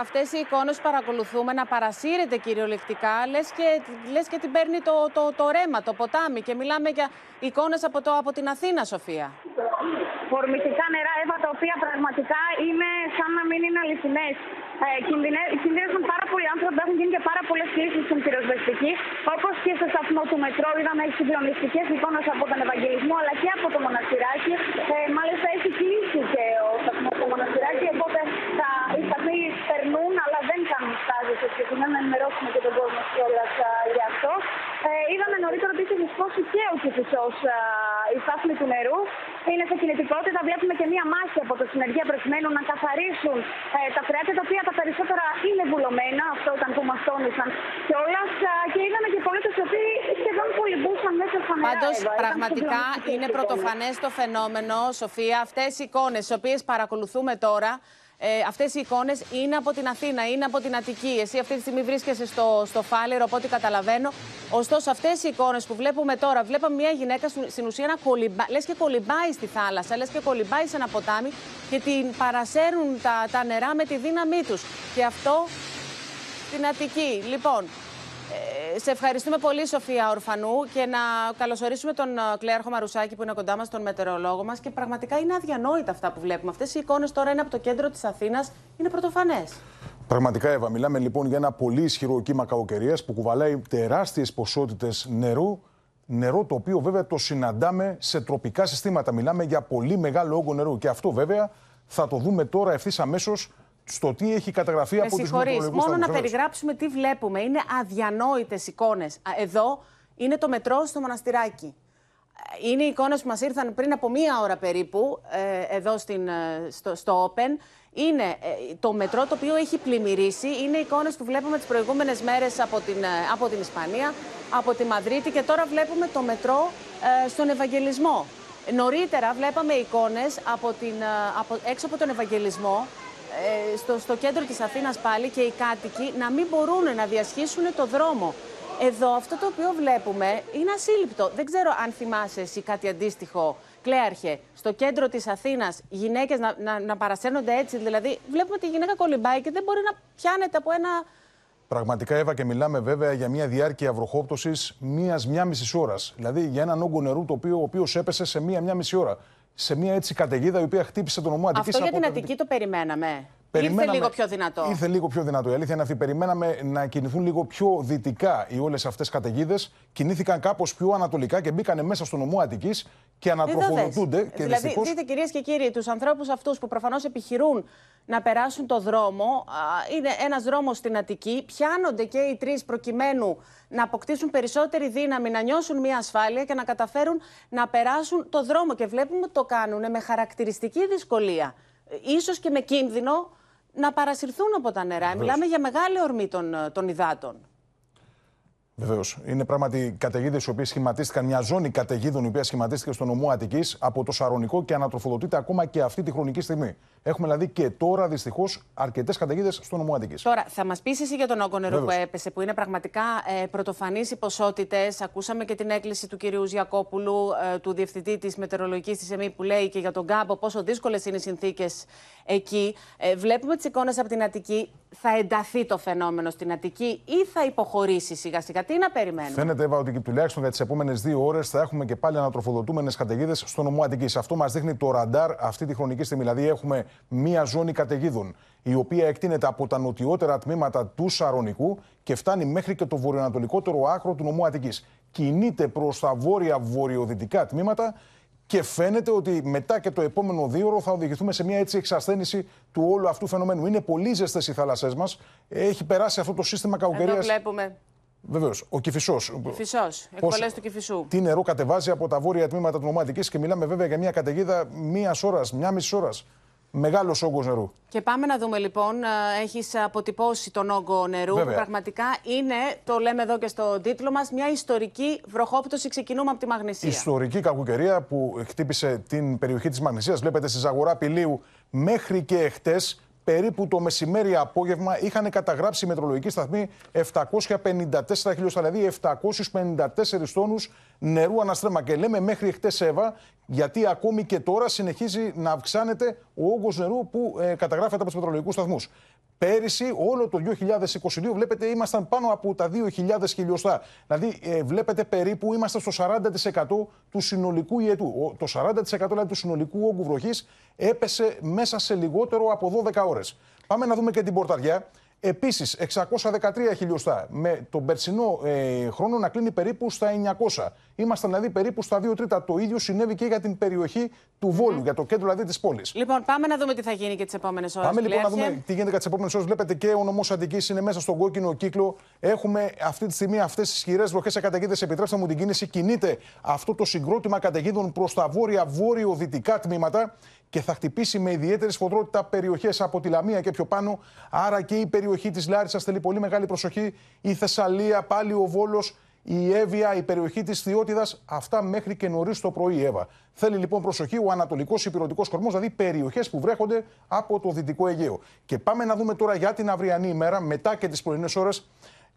αυτές οι εικόνες που παρακολουθούμε, να παρασύρεται κυριολεκτικά. Λες και, λες και την παίρνει το, το, το ρέμα, το ποτάμι. Και μιλάμε για εικόνες από, το, από την Αθήνα, Σοφία. Ορμητικά νερά, Εύα, τα οποία πραγματικά είναι σαν να μην είναι αληθινές. Ε, κινδυνε- κινδύνευσαν πάρα πολλοί άνθρωποι, έχουν γίνει και πάρα πολλές κλήσεις στην πυροσβεστική. Όπως και στο σταθμό του μετρό, είδαμε συγκλονιστικέ εικόνες από τον Ευαγγελισμό αλλά και από το μοναστηράκι. Ε, μάλιστα έχει κλείσει και ο σταθμό του μοναστηράκι, οπότε τα, οι σταθμοί περνούν, αλλά δεν κάνουν στάσει συγκεκριμένα να ενημερώσουμε και τον κόσμο κιόλα γι' αυτό. Ε, είδαμε νωρίτερα ότι είχε δυσκώσει και ο Κηφισό η στάθμη του νερού. Είναι σε κινητικότητα. Βλέπουμε και μία μάχη από το συνεργεία προκειμένου να καθαρίσουν ε, τα φρεάτια, τα οποία τα περισσότερα είναι βουλωμένα. Αυτό ήταν που μας τόνισαν κιόλας. Και είδαμε και πολίτες οι οποίοι σχεδόν κολυμπούσαν μέσα στα νερά. Πάντως, Εύα. Ήταν πραγματικά συγκλονιστικές είναι εικόνες. πρωτοφανές το φαινόμενο, Σοφία. Αυτές οι εικόνες, τι οποίες παρακολουθούμε τώρα, ε, αυτές οι εικόνες είναι από την Αθήνα, είναι από την Αττική. Εσύ αυτή τη στιγμή βρίσκεσαι στο, στο Φάλερο, από ό,τι καταλαβαίνω. Ωστόσο, αυτές οι εικόνες που βλέπουμε τώρα, βλέπαμε μια γυναίκα στην ουσία να κολυμπά, λες και κολυμπάει στη θάλασσα, λες και κολυμπάει σε ένα ποτάμι και την παρασέρουν τα, τα νερά με τη δύναμή τους. Και αυτό στην Αττική. Λοιπόν, ε, σε ευχαριστούμε πολύ, Σοφία Ορφανού, και να καλωσορίσουμε τον ε, Κλέαρχο Μαρουσάκη που είναι κοντά μας, τον μετεωρολόγο μας. Και πραγματικά είναι αδιανόητα αυτά που βλέπουμε. Αυτές οι εικόνες τώρα είναι από το κέντρο της Αθήνας, είναι πρωτοφανές. Πραγματικά, Εύα, μιλάμε λοιπόν για ένα πολύ ισχυρό κύμα κακοκαιρίας που κουβαλάει τεράστιες ποσότητες νερού. Νερό το οποίο βέβαια το συναντάμε σε τροπικά συστήματα. Μιλάμε για πολύ μεγάλο όγκο νερού. Και αυτό βέβαια θα το δούμε τώρα ευθύς αμέσως στο τι έχει καταγραφεί από τους μετρολογικού Μόνο να περιγράψουμε τι βλέπουμε. Είναι αδιανόητες εικόνες. Εδώ είναι το μετρό στο μοναστηράκι. Είναι οι εικόνες που μας ήρθαν πριν από μία ώρα περίπου, ε, εδώ στην, ε, στο, στο Open. Είναι ε, το μετρό το οποίο έχει πλημμυρίσει. Είναι εικόνες που βλέπουμε τις προηγούμενες μέρες από την, από την Ισπανία, από τη Μαδρίτη και τώρα βλέπουμε το μετρό στον Ευαγγελισμό. Νωρίτερα βλέπαμε εικόνες από την, από, έξω από τον Ευαγγελισμό ε, στο, στο κέντρο της Αθήνας πάλι και οι κάτοικοι να μην μπορούν να διασχίσουν το δρόμο. Εδώ αυτό το οποίο βλέπουμε είναι ασύλληπτο. Δεν ξέρω αν θυμάσαι εσύ κάτι αντίστοιχο, Κλέαρχε, στο κέντρο της Αθήνας γυναίκες να, να, να παρασέρνονται έτσι. Δηλαδή βλέπουμε τη γυναίκα κολυμπάει και δεν μπορεί να πιάνεται από ένα Πραγματικά, Εύα, και μιλάμε βέβαια για μια διάρκεια βροχόπτωσης μία-μία μισής ώρας. Δηλαδή για έναν όγκο νερού το οποίο, ο οποίος έπεσε σε μία-μία μισή ώρα σε μια έτσι καταιγίδα η οποία χτύπησε τον ομό Αττικής. Αυτό για την Αττική το περιμέναμε. Περιμέναμε, ήρθε λίγο πιο δυνατό. Ήρθε λίγο πιο δυνατό. Η αλήθεια είναι αυτή. Περιμέναμε να κινηθούν λίγο πιο δυτικά οι όλες αυτές καταιγίδες. Κινήθηκαν κάπως πιο ανατολικά και μπήκαν μέσα στον νομό Αττικής και ανατροφοδοτούνται. Και δηλαδή, δυστυχώς... δείτε κυρίες και κύριοι, τους ανθρώπους αυτούς που προφανώς επιχειρούν να περάσουν το δρόμο. Είναι ένας δρόμος στην Αττική. Πιάνονται και οι τρεις προκειμένου να αποκτήσουν περισσότερη δύναμη, να νιώσουν μια ασφάλεια και να καταφέρουν να περάσουν το δρόμο. Και βλέπουμε ότι το κάνουν με χαρακτηριστική δυσκολία. Ίσως και με κίνδυνο να παρασυρθούν από τα νερά. Μιλάμε για μεγάλη ορμή των, των υδάτων. Βεβαίως. Είναι πράγματι καταιγίδες οι οποίες σχηματίστηκαν, μια ζώνη καταιγίδων η οποία σχηματίστηκε στο νομό Αττικής από το Σαρονικό και ανατροφοδοτείται ακόμα και αυτή τη χρονική στιγμή. Έχουμε δηλαδή και τώρα δυστυχώς αρκετές καταιγίδες στο νομό Αττικής. Τώρα, θα μας πεις εσύ για τον όγκο νερού που έπεσε, που είναι πραγματικά ε, πρωτοφανεί οι ποσότητες. Ακούσαμε και την έκκληση του κυρίου Ζιακόπουλου, ε, του διευθυντή της μετεωρολογικής της ΕΜΗ, που λέει και για τον κάμπο πόσο δύσκολες είναι οι συνθήκες εκεί. Ε, βλέπουμε τις εικόνες από την Αττική. Θα ενταθεί το φαινόμενο στην Αττική ή θα υποχωρήσει σιγά σιγά. Τι να περιμένουμε; Φαίνεται, Εύα, ότι τουλάχιστον για τις επόμενες δύο ώρες θα έχουμε και πάλι ανατροφοδοτούμενες καταιγίδες στο νομό Αττική. Αυτό μας δείχνει το ραντάρ αυτή τη χρονική στιγμή. Δηλαδή, έχουμε μία ζώνη καταιγίδων, η οποία εκτείνεται από τα νοτιότερα τμήματα του Σαρονικού και φτάνει μέχρι και το βορειοανατολικότερο άκρο του νομού Αττικής. Κινείται προς τα βόρεια-βορειοδυτικά τμήματα και φαίνεται ότι μετά και το επόμενο δύο θα οδηγηθούμε σε μια έτσι εξασθένηση του όλου αυτού φαινομένου. Είναι πολύ ζεστές οι θάλασσές μας. Έχει περάσει αυτό το σύστημα κακοκαιρία. Εδώ βλέπουμε. Βεβαίως, ο Κυφισό. Κυφισό, εκβολές του Κυφισού. Τι νερό κατεβάζει από τα βόρεια τμήματα του Νομάτικη και μιλάμε βέβαια για μια καταιγίδα μίας ώρας, μία μισή ώρας. Μεγάλος όγκος νερού. Και πάμε να δούμε λοιπόν. Έχεις αποτυπώσει τον όγκο νερού. Βέβαια. Πραγματικά είναι, το λέμε εδώ και στο τίτλο μας, μια ιστορική βροχόπτωση. Ξεκινούμε από τη Μαγνησία. Ιστορική κακοκαιρία που χτύπησε την περιοχή της Μαγνησίας. Βλέπετε στη Ζαγορά Πηλίου μέχρι και εχθέ περίπου το μεσημέρι απόγευμα είχαν καταγράψει οι μετρολογικοί σταθμοί 754 χιλιοστά, δηλαδή 754 τόνους νερού αναστρέμα. Και λέμε μέχρι χτες Εύα, γιατί ακόμη και τώρα συνεχίζει να αυξάνεται ο όγκος νερού που ε, καταγράφεται από τους μετρολογικούς σταθμούς. Πέρυσι, όλο το 2022, βλέπετε, ήμασταν πάνω από τα 2.000 χιλιοστά. Δηλαδή, ε, βλέπετε περίπου είμαστε στο 40% του συνολικού ιετού. Το 40% δηλαδή, του συνολικού όγκου βροχής έπεσε μέσα σε λιγότερο από 12 ώρες. Πάμε να δούμε και την πορταριά. Επίσης, 613 χιλιοστά. Με τον περσινό ε, χρόνο να κλείνει περίπου στα 900. Ήμασταν δηλαδή περίπου στα 2 τρίτα. Το ίδιο συνέβη και για την περιοχή του Βόλου, για το κέντρο δηλαδή της πόλης. Λοιπόν, πάμε να δούμε τι θα γίνει και τις επόμενες ώρες. Πάμε λοιπόν να δούμε τι γίνεται και τις επόμενες ώρες. Βλέπετε και ο νομός Αττική είναι μέσα στον κόκκινο κύκλο. Έχουμε αυτή τη στιγμή αυτές τις ισχυρές βροχές σε καταιγίδες. Επιτρέψτε μου την κίνηση. Κινείται αυτό το συγκρότημα καταιγίδων προς τα βόρεια-βόρειο-δυτικά τμήματα και θα χτυπήσει με ιδιαίτερη σφοδρότητα περιοχές από τη Λαμία και πιο πάνω. Άρα και η περιοχή της Λάρισας θέλει πολύ μεγάλη προσοχή. Η Θεσσαλία, πάλι ο Βόλος η Εύβοια, η περιοχή της Θειότιδα, αυτά μέχρι και νωρίς το πρωί, η Εύα. Θέλει λοιπόν προσοχή ο Ανατολικός Υπηρετικός Κορμός, δηλαδή περιοχές που βρέχονται από το Δυτικό Αιγαίο. Και πάμε να δούμε τώρα για την αυριανή ημέρα, μετά και τις πρωινές ώρες,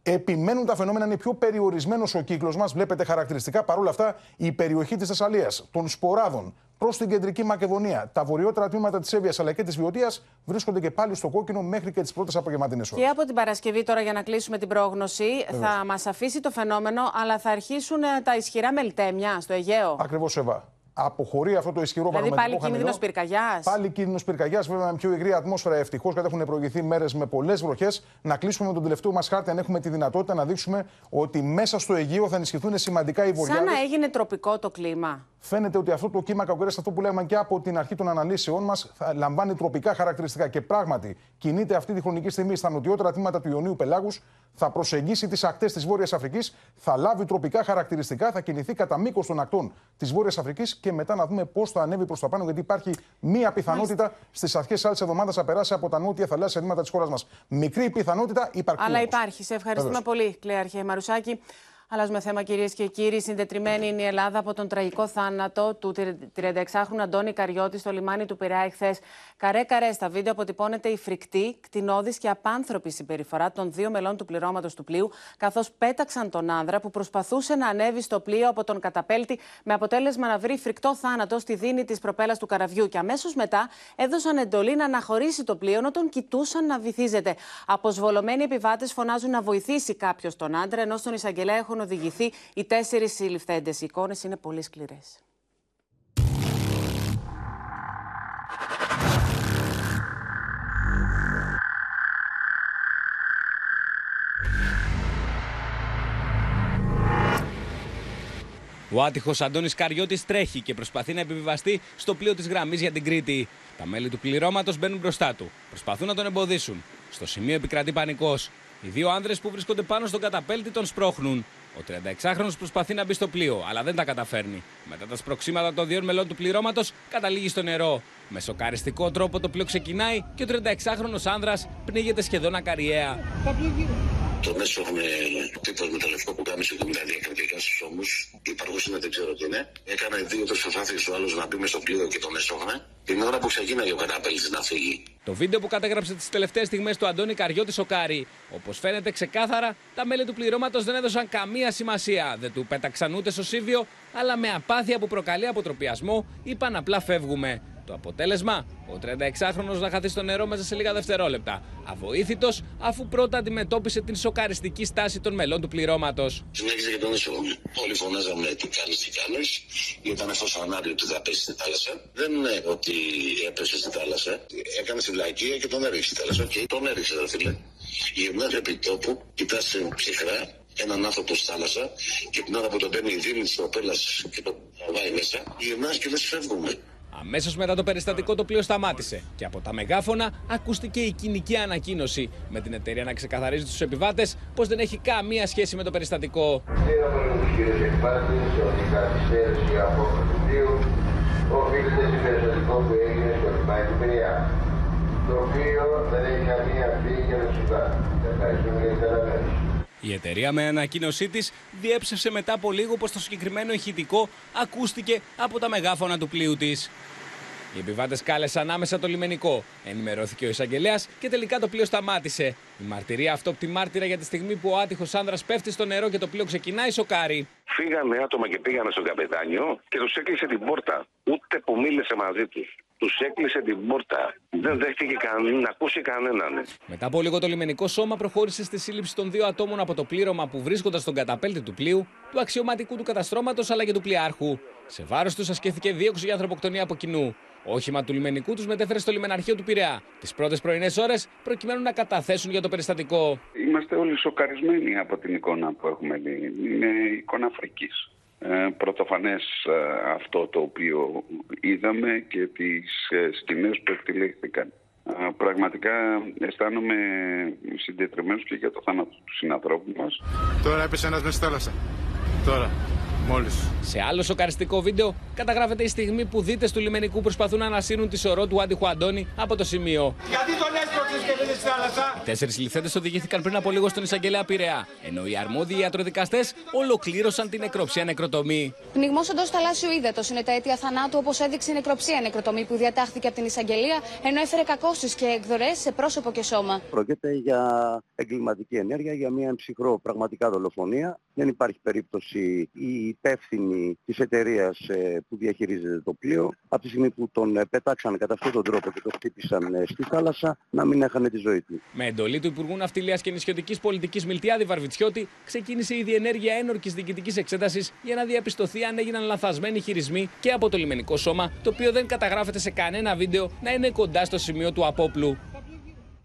Επιμένουν τα φαινόμενα, είναι πιο περιορισμένος ο κύκλος μας. Βλέπετε χαρακτηριστικά παρόλα αυτά η περιοχή της Θεσσαλίας, των Σποράδων, προς την κεντρική Μακεδονία, τα βορειότερα τμήματα της Εύβοιας αλλά και της Βιωτία βρίσκονται και πάλι στο κόκκινο μέχρι και τις πρώτες απογευματινές ώρες. Και από την Παρασκευή, τώρα για να κλείσουμε την πρόγνωση, θα μας αφήσει το φαινόμενο, αλλά θα αρχίσουν ε, τα ισχυρά μελτέμια στο Αιγαίο. Ακριβώς, Εβά αποχωρεί αυτό το ισχυρό δηλαδή πάλι κίνδυνος πυρκαγιάς. Πάλι κίνδυνος πυρκαγιάς, βέβαια με πιο υγρή ατμόσφαιρα ευτυχώς, γιατί έχουν προηγηθεί μέρες με πολλές βροχές. Να κλείσουμε με τον τελευταίο μας χάρτη, αν έχουμε τη δυνατότητα να δείξουμε ότι μέσα στο Αιγαίο θα ενισχυθούν σημαντικά οι βορειάδες. Σαν να έγινε τροπικό το κλίμα. Φαίνεται ότι αυτό το κύμα κακοκαιρία, αυτό που λέγαμε και από την αρχή των αναλύσεών μας, λαμβάνει τροπικά χαρακτηριστικά. Και πράγματι κινείται αυτή τη χρονική στιγμή στα νοτιότερα τμήματα του Ιωνίου Πελάγους, θα προσεγγίσει τις ακτές της Βόρειας Αφρικής, θα λάβει τροπικά χαρακτηριστικά, θα κινηθεί κατά μήκος των ακτών της Βόρειας Αφρικής και μετά να δούμε πώς θα ανέβει προς τα πάνω, γιατί υπάρχει μία πιθανότητα στις αρχές άλλης εβδομάδας να περάσει από τα νότια θαλάσσια νήματα της χώρας μας. Μικρή πιθανότητα υπάρχει. Αλλά υπάρχει. Σε ευχαριστούμε πολύ, Κλέαρχε Μαρουσάκη. Αλλάζουμε θέμα, κυρίες και κύριοι. Συντετριμένη είναι η Ελλάδα από τον τραγικό θάνατο του 36χρονου Αντώνη Καριώτη στο λιμάνι του Πειραιά εχθές. Καρέ-καρέ, στα βίντεο αποτυπώνεται η φρικτή, κτηνώδης και απάνθρωπη συμπεριφορά των δύο μελών του πληρώματος του πλοίου, καθώς πέταξαν τον άνδρα που προσπαθούσε να ανέβει στο πλοίο από τον καταπέλτη, με αποτέλεσμα να βρει φρικτό θάνατο στη δίνη της προπέλας του καραβιού. Και αμέσως μετά έδωσαν εντολή να αναχωρήσει το πλοίο, ενώ τον κοιτούσαν να βυθίζεται. Αποσβολωμένοι επιβάτες φωνάζουν να βοηθήσει κάποιος τον άντρα, ενώ στον εισαγγελέα έχουν οδηγηθεί οι τέσσερις συλληφθέντες. Οι εικόνες είναι πολύ σκληρές. Ο άτυχος Αντώνης Καριώτης τρέχει και προσπαθεί να επιβιβαστεί στο πλοίο της γραμμής για την Κρήτη. Τα μέλη του πληρώματος μπαίνουν μπροστά του. Προσπαθούν να τον εμποδίσουν. Στο σημείο επικρατεί πανικός. Οι δύο άνδρες που βρίσκονται πάνω στον καταπέλτη τον σπρώχνουν. Ο 36χρονο προσπαθεί να μπει στο πλοίο, αλλά δεν τα καταφέρνει. Μετά τα σπροξήματα των δύο μελών του πληρώματος, καταλήγει στο νερό. Με σοκαριστικό τρόπο το πλοίο ξεκινάει και ο 36χρονο άνδρας πνίγεται σχεδόν ακαριέα. Τον έσωχνε τύπο με το λευκό που κάμισε και μιλάει διακριτικά στους ώμους. Υπαρχό είναι, δεν ξέρω τι είναι. Έκανε δύο-τρει προσπάθειες ο άλλος να μπει μες στο πλοίο και τον έσωχνε. Την ώρα που ξεκίναγε ο κατάπελτη να φύγει. Το βίντεο που κατέγραψε τις τελευταίες στιγμές του Αντώνη Καριώτη σοκάρει. Όπως φαίνεται ξεκάθαρα, τα μέλη του πληρώματος δεν έδωσαν καμία σημασία. Δεν του πέταξαν ούτε στο Σίβιο, αλλά με απάθεια που προκαλεί αποτροπιασμό, είπαν απλά φεύγουμε. Το αποτέλεσμα, ο 36χρονο να χαθεί στο νερό μέσα σε λίγα δευτερόλεπτα. Αβοήθητος, αφού πρώτα αντιμετώπισε την σοκαριστική στάση των μελών του πληρώματος. Συνέχιζε και τον έσωγαμε. Όλοι φωνάζαμε τι κάνεις, τι κάνεις. Ήταν αυτός ο ανάριο ότι θα πέσει στη θάλασσα. Δεν είναι ότι έπεσε στη θάλασσα. Έκανε τη βλακία και τον έριξε στη θάλασσα. Και τον έριξε, δε φίλε. Γυρνάει επί τόπου, κοιτάζει ψυχρά έναν άνθρωπο στη θάλασσα και την ώρα που τον παίρνει η δίνη τη προπέλα και τον βάει μέσα, γυρνάς και λες φεύγουμε. Αμέσως μετά το περιστατικό το πλοίο σταμάτησε και από τα μεγάφωνα ακούστηκε η κοινική ανακοίνωση με την εταιρεία να ξεκαθαρίζει στους επιβάτες πως δεν έχει καμία σχέση με το περιστατικό. οφείλεται στο περιστατικό που έγινε στο λιμάνι του Πειραιά. Το οποίο δεν έχει καμία φύγη για να σου Ευχαριστούμε για την καταλαβαίνηση. Η εταιρεία με ανακοίνωσή της διέψευσε μετά από λίγο πως το συγκεκριμένο ηχητικό ακούστηκε από τα μεγάφωνα του πλοίου της. Οι επιβάτες κάλεσαν άμεσα το λιμενικό. Ενημερώθηκε ο εισαγγελέας και τελικά το πλοίο σταμάτησε. Η μαρτυρία αυτόπτη μάρτυρα για τη στιγμή που ο άτυχος άνδρας πέφτει στο νερό και το πλοίο ξεκινάει σοκάρι. Φύγανε άτομα και πήγανε στον καπετάνιο και τους έκλεισε την πόρτα. Ούτε που μίλησε μαζί τους. Τους έκλεισε την πόρτα. Δεν δέχτηκε καν, να ακούσει κανέναν. Μετά από λίγο το λιμενικό σώμα προχώρησε στη σύλληψη των δύο ατόμων από το πλήρωμα που βρίσκονταν στον καταπέλτη του πλοίου, του αξιωματικού του καταστρώματος αλλά και του πλοιάρχου. Σε βάρος τους ασκήθηκε δίωξη για ανθρωποκτονία από κοινού. Όχημα του λιμενικού τους μετέφερε στο λιμεναρχείο του Πειραιά τις πρώτες πρωινές ώρες προκειμένου να καταθέσουν για το περιστατικό. Είμαστε όλοι σοκαρισμένοι από την εικόνα που έχουμε δει. Είναι εικόνα φρική. Ε, πρωτοφανές ε, αυτό το οποίο είδαμε και τις ε, σκηνές που εκτελέχθηκαν. Ε, πραγματικά αισθάνομαι συντετριμένος και για το θάνατο του συνανθρώπου μας. Τώρα έπεσε ένας μέσα στη θάλασσα. Τώρα. Μόλις. Σε άλλο σοκαριστικό βίντεο καταγράφεται η στιγμή που δίτες του λιμενικού προσπαθούν να ανασύρουν τη σωρό του άντιχου Αντώνη από το σημείο. Γιατί τον έσπρωξες και δεν στη θάλασσα; Τέσσερις ληφθέντε οδηγήθηκαν πριν από λίγο στον εισαγγελέα Πειραιά, ενώ οι αρμόδιοι ιατροδικαστές ολοκλήρωσαν την νεκροψία νεκροτομή. Πνιγμός εντός θαλάσσιου ύδατο είναι τα αίτια θανάτου, όπως έδειξε η νεκροψία νεκροτομή που διατάχθηκε από την εισαγγελία, ενώ έφερε κακώσεις και εκδορές σε πρόσωπο και σώμα. Πρόκειται για εγκληματική ενέργεια, για μια ψυχρό πραγματικά δολοφονία. Δεν υπάρχει περίπτωση η υπεύθυνη της εταιρείας ε, που διαχειρίζεται το πλοίο, από τη στιγμή που τον ε, πετάξαν κατά αυτόν τον τρόπο και τον χτύπησαν ε, στη θάλασσα, να μην έχανε τη ζωή του. Με εντολή του Υπουργού Ναυτιλίας και Νησιωτικής Πολιτικής Μιλτιάδη Βαρβιτσιώτη, ξεκίνησε η διενέργεια ένορκης διοικητικής εξέτασης για να διαπιστωθεί αν έγιναν λαθασμένοι χειρισμοί και από το λιμενικό σώμα, το οποίο δεν καταγράφεται σε κανένα βίντεο να είναι κοντά στο σημείο του απόπλου.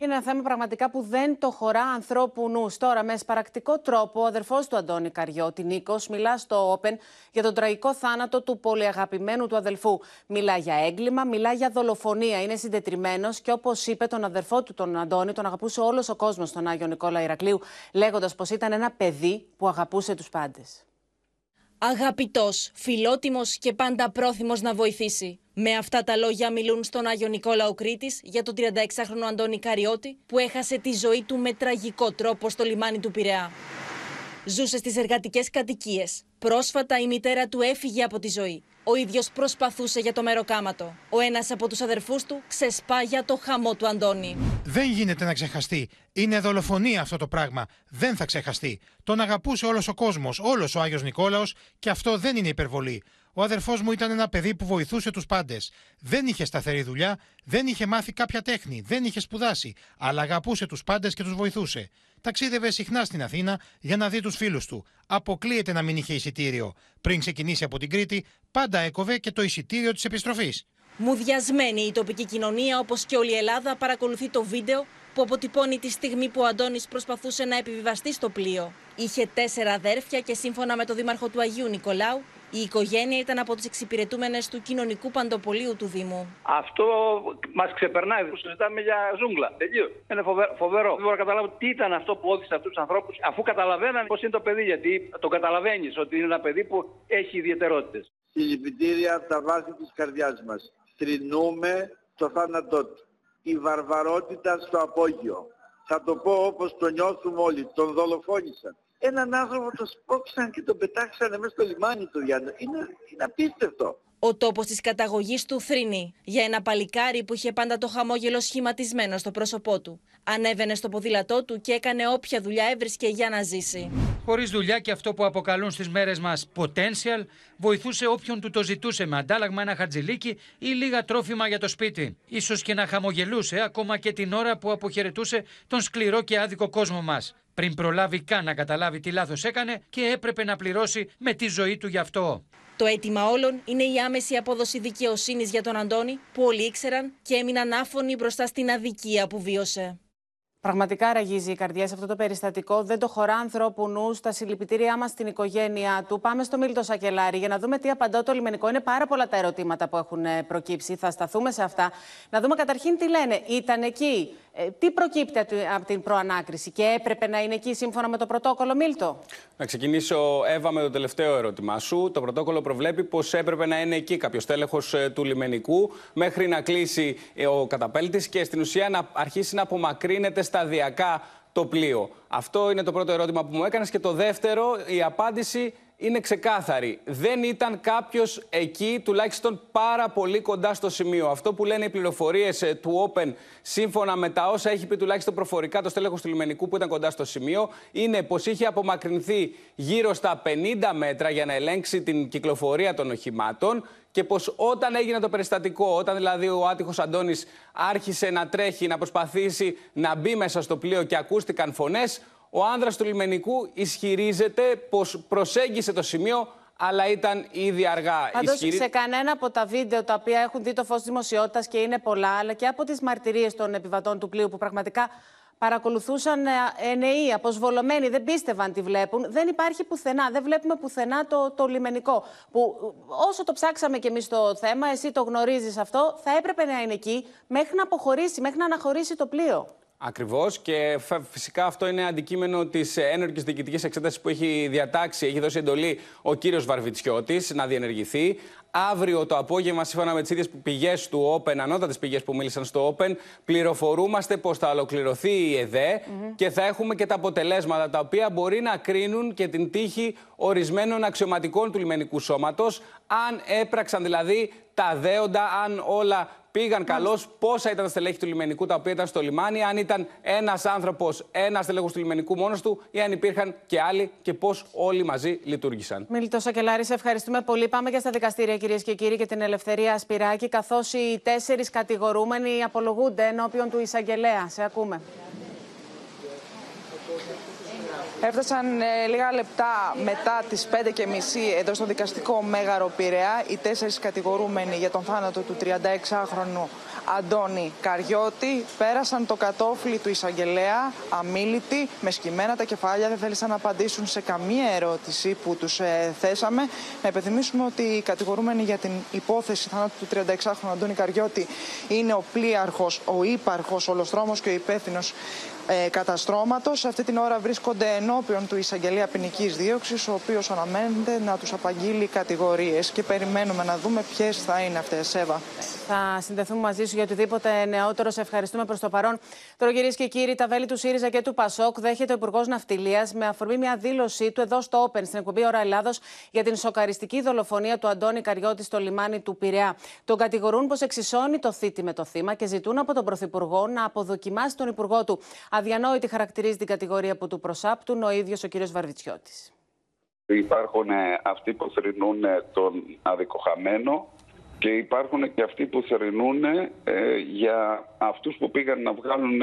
Είναι ένα θέμα πραγματικά που δεν το χωρά ανθρώπου νους. Τώρα, με σπαρακτικό τρόπο, ο αδερφός του Αντώνη Καριώτη, Νίκος, μιλά στο Open για τον τραγικό θάνατο του πολυαγαπημένου του αδελφού. Μιλά για έγκλημα, μιλά για δολοφονία. Είναι συντετριμένος και όπως είπε τον αδερφό του, τον Αντώνη, τον αγαπούσε όλος ο κόσμος, τον Άγιο Νικόλα Ηρακλείου, λέγοντας πως ήταν ένα παιδί που αγαπούσε τους πάντες. Αγαπητός, φιλότιμος και πάντα πρόθυμος να βοηθήσει. Με αυτά τα λόγια μιλούν στον Άγιο Νικόλαο Κρήτης για τον 36χρονο Αντώνη Καριώτη που έχασε τη ζωή του με τραγικό τρόπο στο λιμάνι του Πειραιά. Ζούσε στις εργατικές κατοικίες. Πρόσφατα η μητέρα του έφυγε από τη ζωή. Ο ίδιος προσπαθούσε για το μεροκάματο. Ο ένας από τους αδερφούς του ξεσπά για το χαμό του Αντώνη. Δεν γίνεται να ξεχαστεί. Είναι δολοφονία αυτό το πράγμα. Δεν θα ξεχαστεί. Τον αγαπούσε όλος ο κόσμος, όλος ο Άγιος Νικόλαος και αυτό δεν είναι υπερβολή. Ο αδερφός μου ήταν ένα παιδί που βοηθούσε τους πάντες. Δεν είχε σταθερή δουλειά, δεν είχε μάθει κάποια τέχνη, δεν είχε σπουδάσει, αλλά αγαπούσε τους πάντες και τους βοηθούσε. Ταξίδευε συχνά στην Αθήνα για να δει τους φίλους του. Αποκλείεται να μην είχε εισιτήριο. Πριν ξεκινήσει από την Κρήτη, πάντα έκοβε και το εισιτήριο της επιστροφής. Μουδιασμένη η τοπική κοινωνία, όπως και όλη η Ελλάδα, παρακολουθεί το βίντεο που αποτυπώνει τη στιγμή που ο Αντώνης προσπαθούσε να επιβιβαστεί στο πλοίο. Είχε τέσσερα αδέρφια και σύμφωνα με το δήμαρχο του Αγίου Νικολάου, η οικογένεια ήταν από τις εξυπηρετούμενες του κοινωνικού παντοπολίου του Δήμου. Αυτό μας ξεπερνάει. Συζητάμε για ζούγκλα. Τελείως. Είναι φοβε- φοβερό. Δεν μπορώ να καταλάβω τι ήταν αυτό που όδησε αυτούς τους ανθρώπους, αφού καταλαβαίναν πώς είναι το παιδί. Γιατί το καταλαβαίνεις ότι είναι ένα παιδί που έχει ιδιαιτερότητες. Συλληπιτήρια από τα βάθη της καρδιάς μας. Θρηνούμε το θάνατό του. Η βαρβαρότητα στο απόγειο. Θα το πω όπως το νιώθουμε όλοι. Τον δολοφόνησαν. Έναν άνθρωπο τον σπρώξαν και τον πετάξανε μέσα στο λιμάνι του Γιάννη. Είναι, είναι απίστευτο. Ο τόπος της καταγωγής του θρυνεί για ένα παλικάρι που είχε πάντα το χαμόγελο σχηματισμένο στο πρόσωπό του. Ανέβαινε στο ποδήλατό του και έκανε όποια δουλειά έβρισκε για να ζήσει. Χωρίς δουλειά και αυτό που αποκαλούν στις μέρες μας potential, βοηθούσε όποιον του το ζητούσε με αντάλλαγμα ένα χατζηλίκι ή λίγα τρόφιμα για το σπίτι. σω και να χαμογελούσε ακόμα και την ώρα που αποχαιρετούσε τον σκληρό και άδικο κόσμο μας. Πριν προλάβει καν να καταλάβει τι λάθος έκανε και έπρεπε να πληρώσει με τη ζωή του γι' αυτό. Το αίτημα όλων είναι η άμεση απόδοση δικαιοσύνης για τον Αντώνη, που όλοι ήξεραν και έμειναν άφωνοι μπροστά στην αδικία που βίωσε. Πραγματικά ραγίζει η καρδιά σε αυτό το περιστατικό. Δεν το χωρά ανθρώπου νου. Στα συλληπιτήριά μας στην οικογένειά του. Πάμε στο Μίλτο Σακελάρη για να δούμε τι απαντά το λιμενικό. Είναι πάρα πολλά τα ερωτήματα που έχουν ε, προκύψει. Θα σταθούμε σε αυτά. Να δούμε καταρχήν τι λένε. Ήταν εκεί. Ε, τι προκύπτει από την προανάκριση και έπρεπε να είναι εκεί σύμφωνα με το πρωτόκολλο, Μίλτο; Να ξεκινήσω, Εύα, με το τελευταίο ερώτημά σου. Το πρωτόκολλο προβλέπει πως έπρεπε να είναι εκεί κάποιος τέλεχο του λιμενικού μέχρι να κλείσει ε, ο καταπέλτης και στην ουσία να αρχίσει να απομακρύνεται σταδιακά το πλοίο. Αυτό είναι το πρώτο ερώτημα που μου έκανες. Και το δεύτερο, η απάντηση είναι ξεκάθαρη. Δεν ήταν κάποιος εκεί, τουλάχιστον πάρα πολύ κοντά στο σημείο. Αυτό που λένε οι πληροφορίες του Open, σύμφωνα με τα όσα έχει πει τουλάχιστον προφορικά το στέλεχος του λιμενικού που ήταν κοντά στο σημείο, είναι πως είχε απομακρυνθεί γύρω στα 50 μέτρα για να ελέγξει την κυκλοφορία των οχημάτων και πως όταν έγινε το περιστατικό, όταν δηλαδή ο άτυχος Αντώνης άρχισε να τρέχει, να προσπαθήσει να μπει μέσα στο πλοίο και ακούστηκαν φωνές, ο άνδρας του λιμενικού ισχυρίζεται πως προσέγγισε το σημείο αλλά ήταν ήδη αργά. Πάντως, Ισχυρι- σε κανένα από τα βίντεο τα οποία έχουν δει το φως δημοσιότητας και είναι πολλά, αλλά και από τις μαρτυρίες των επιβατών του πλοίου που πραγματικά παρακολουθούσαν ε, ενεοί, αποσβολωμένοι, δεν πίστευαν τι βλέπουν. Δεν υπάρχει πουθενά, δεν βλέπουμε πουθενά το, το λιμενικό. Που ε, όσο το ψάξαμε κι εμείς το θέμα, εσύ το γνωρίζεις αυτό, θα έπρεπε να είναι εκεί μέχρι να αποχωρήσει, μέχρι να αναχωρήσει το πλοίο. Ακριβώς. Και φυσικά αυτό είναι αντικείμενο της ένορκης διοικητικής εξέτασης που έχει διατάξει, έχει δώσει εντολή ο κύριος Βαρβιτσιώτης να διενεργηθεί. Αύριο το απόγευμα, σύμφωνα με τις ίδιες πηγές του Open, ανώτατες πηγές που μίλησαν στο Open, πληροφορούμαστε πως θα ολοκληρωθεί η ΕΔΕ και θα έχουμε και τα αποτελέσματα τα οποία μπορεί να κρίνουν και την τύχη ορισμένων αξιωματικών του λιμενικού σώματος, αν έπραξαν δηλαδή τα δέοντα, αν όλα πήγαν καλώς, πόσα ήταν τα στελέχη του λιμενικού τα οποία ήταν στο λιμάνι, αν ήταν ένας άνθρωπος, ένας στελέχος του λιμενικού μόνος του ή αν υπήρχαν και άλλοι και πώ όλοι μαζί λειτουργήσαν. Μιλητό Σακελάρη, σε ευχαριστούμε πολύ. Πάμε και στα δικαστήρια, κυρίες και κύριοι, και την ελευθερία Σπυράκη, καθώς οι τέσσερις κατηγορούμενοι απολογούνται ενώπιον του εισαγγελέα. Σε ακούμε. Έφτασαν ε, λίγα λεπτά μετά τις 5.30 εδώ στο δικαστικό Μέγαρο Πειραιά οι τέσσερις κατηγορούμενοι για τον θάνατο του 36χρονου Αντώνη Καριώτη πέρασαν το κατόφλι του εισαγγελέα αμήλυτοι με σκυμμένα τα κεφάλια δεν θέλησαν να απαντήσουν σε καμία ερώτηση που τους ε, θέσαμε. Να υπενθυμίσουμε ότι οι κατηγορούμενοι για την υπόθεση θάνατου του 36χρονου Αντώνη Καριώτη είναι ο πλοίαρχος, ο ύπαρχος, ο Λοστρόμος και ο υπεύθυνος ε, καταστρώματος. Αυτή την ώρα βρίσκονται ενώπιον του εισαγγελία ποινικής δίωξης, ο οποίος αναμένεται να τους απαγγείλει κατηγορίες. Και περιμένουμε να δούμε ποιες θα είναι αυτές. Εύα. Θα συνδεθούμε μαζί σου για οτιδήποτε νεότερο. Σε ευχαριστούμε προς το παρόν. Τώρα, κυρίες και κύριοι, τα βέλη του ΣΥΡΙΖΑ και του ΠΑΣΟΚ δέχεται ο Υπουργός Ναυτιλίας με αφορμή μια δήλωσή του εδώ στο Open, στην εκπομπή Ωρα Ελλάδος, για την σοκαριστική δολοφονία του Αντώνη Καριώτη στο λιμάνι του Πειραιά. Τον κατηγορούν πως εξισώνει το θήτη με το θύμα και ζητούν από τον Πρωθυπουργό να αποδοκιμάσει τον Υπουργό του. Αδιανόητη χαρακτηρίζει την κατηγορία που του προσάπτουν ο ίδιος ο κ. Βαρβιτσιώτης. Υπάρχουν ε, αυτοί που θρυνούν ε, τον αδικοχαμένο και υπάρχουν και αυτοί που θρυνούν ε, για αυτούς που πήγαν να βγάλουν,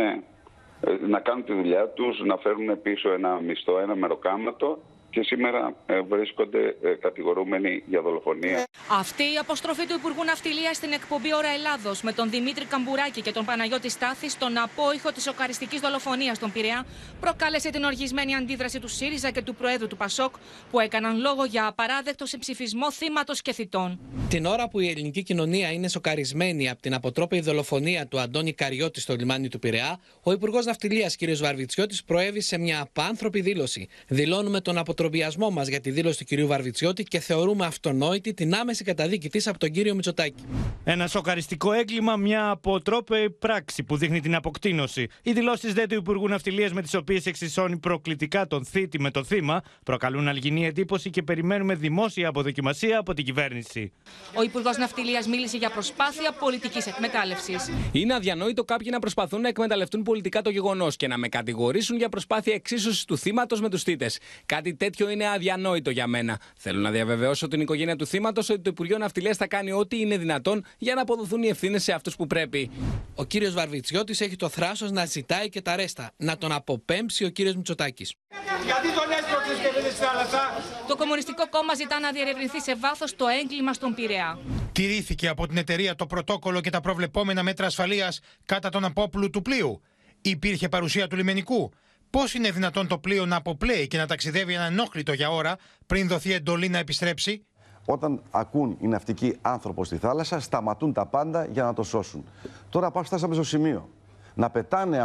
να κάνουν τη δουλειά τους, να φέρουν πίσω ένα μισθό, ένα μεροκάματο και σήμερα ε, βρίσκονται ε, κατηγορούμενοι για δολοφονία. Αυτή η αποστροφή του Υπουργού Ναυτιλία στην εκπομπή Ωρα Ελλάδος με τον Δημήτρη Καμπουράκη και τον Παναγιώτη Στάθη στον απόϊχο της οκαριστική δολοφονίας στον Πειραιά προκάλεσε την οργισμένη αντίδραση του ΣΥΡΙΖΑ και του Προέδρου του ΠΑΣΟΚ που έκαναν λόγο για απαράδεκτο συμψηφισμό θύματος και θητών. Την ώρα που η ελληνική κοινωνία είναι σοκαρισμένη από την αποτρόπαιη δολοφονία του Αντώνη Καριώτη στο λιμάνι του Πειραιά, ο Υπουργός Ναυτιλίας κ. Βαρβιτσιώτης προέβη σε μια απάνθρωπη δήλωση. Δηλώνουμε τον αποτροπή αποτροπιασμό μας για τη δήλωση του κυρίου Βαρβιτσιώτη και θεωρούμε αυτονόητη την άμεση καταδίκη της από τον κύριο Μητσοτάκη. Ένα σοκαριστικό έγκλημα, μια αποτρόπαιη πράξη που δείχνει την αποκτήνωση. Οι δηλώσεις δε του Υπουργού Ναυτιλίας με τις οποίες εξισώνει προκλητικά τον θήτη με το θύμα προκαλούν αλγινή εντύπωση και περιμένουμε δημόσια αποδοκιμασία από την κυβέρνηση. Ο Υπουργός Ναυτιλίας μίλησε για προσπάθεια πολιτικής εκμετάλλευσης. Είναι αδιανόητο κάποιοι να προσπαθούν να εκμεταλλευτούν πολιτικά το γεγονός και να με κατηγορήσουν για προσπάθεια εξίσωσης του θύματος με τους θήτες. Κάτι τέτοιο είναι αδιανόητο για μένα. Θέλω να διαβεβαιώσω την οικογένεια του θύματος ότι το Υπουργείο Ναυτιλίας θα κάνει ό,τι είναι δυνατόν για να αποδοθούν οι ευθύνες σε αυτούς που πρέπει. Ο κύριος Βαρβιτσιώτης έχει το θράσος να ζητάει και τα ρέστα. Να τον αποπέμψει ο κύριος Μητσοτάκης. Γιατί τον έσπρωξες και δεν θάλασσα. Το Κομμουνιστικό Κόμμα ζητά να διερευνηθεί σε βάθος το έγκλημα στον Πειραιά. Τηρήθηκε από την εταιρεία το πρωτόκολλο και τα προβλεπόμενα μέτρα ασφαλείας κατά τον απόπλου του πλοίου. Υπήρχε παρουσία του λιμενικού. Πώς είναι δυνατόν το πλοίο να αποπλέει και να ταξιδεύει ανενόχλητο για ώρα πριν δοθεί εντολή να επιστρέψει; Όταν ακούν οι ναυτικοί άνθρωπο στη θάλασσα, σταματούν τα πάντα για να το σώσουν. Τώρα πάμε φτάσαμε στο σημείο να πετάνε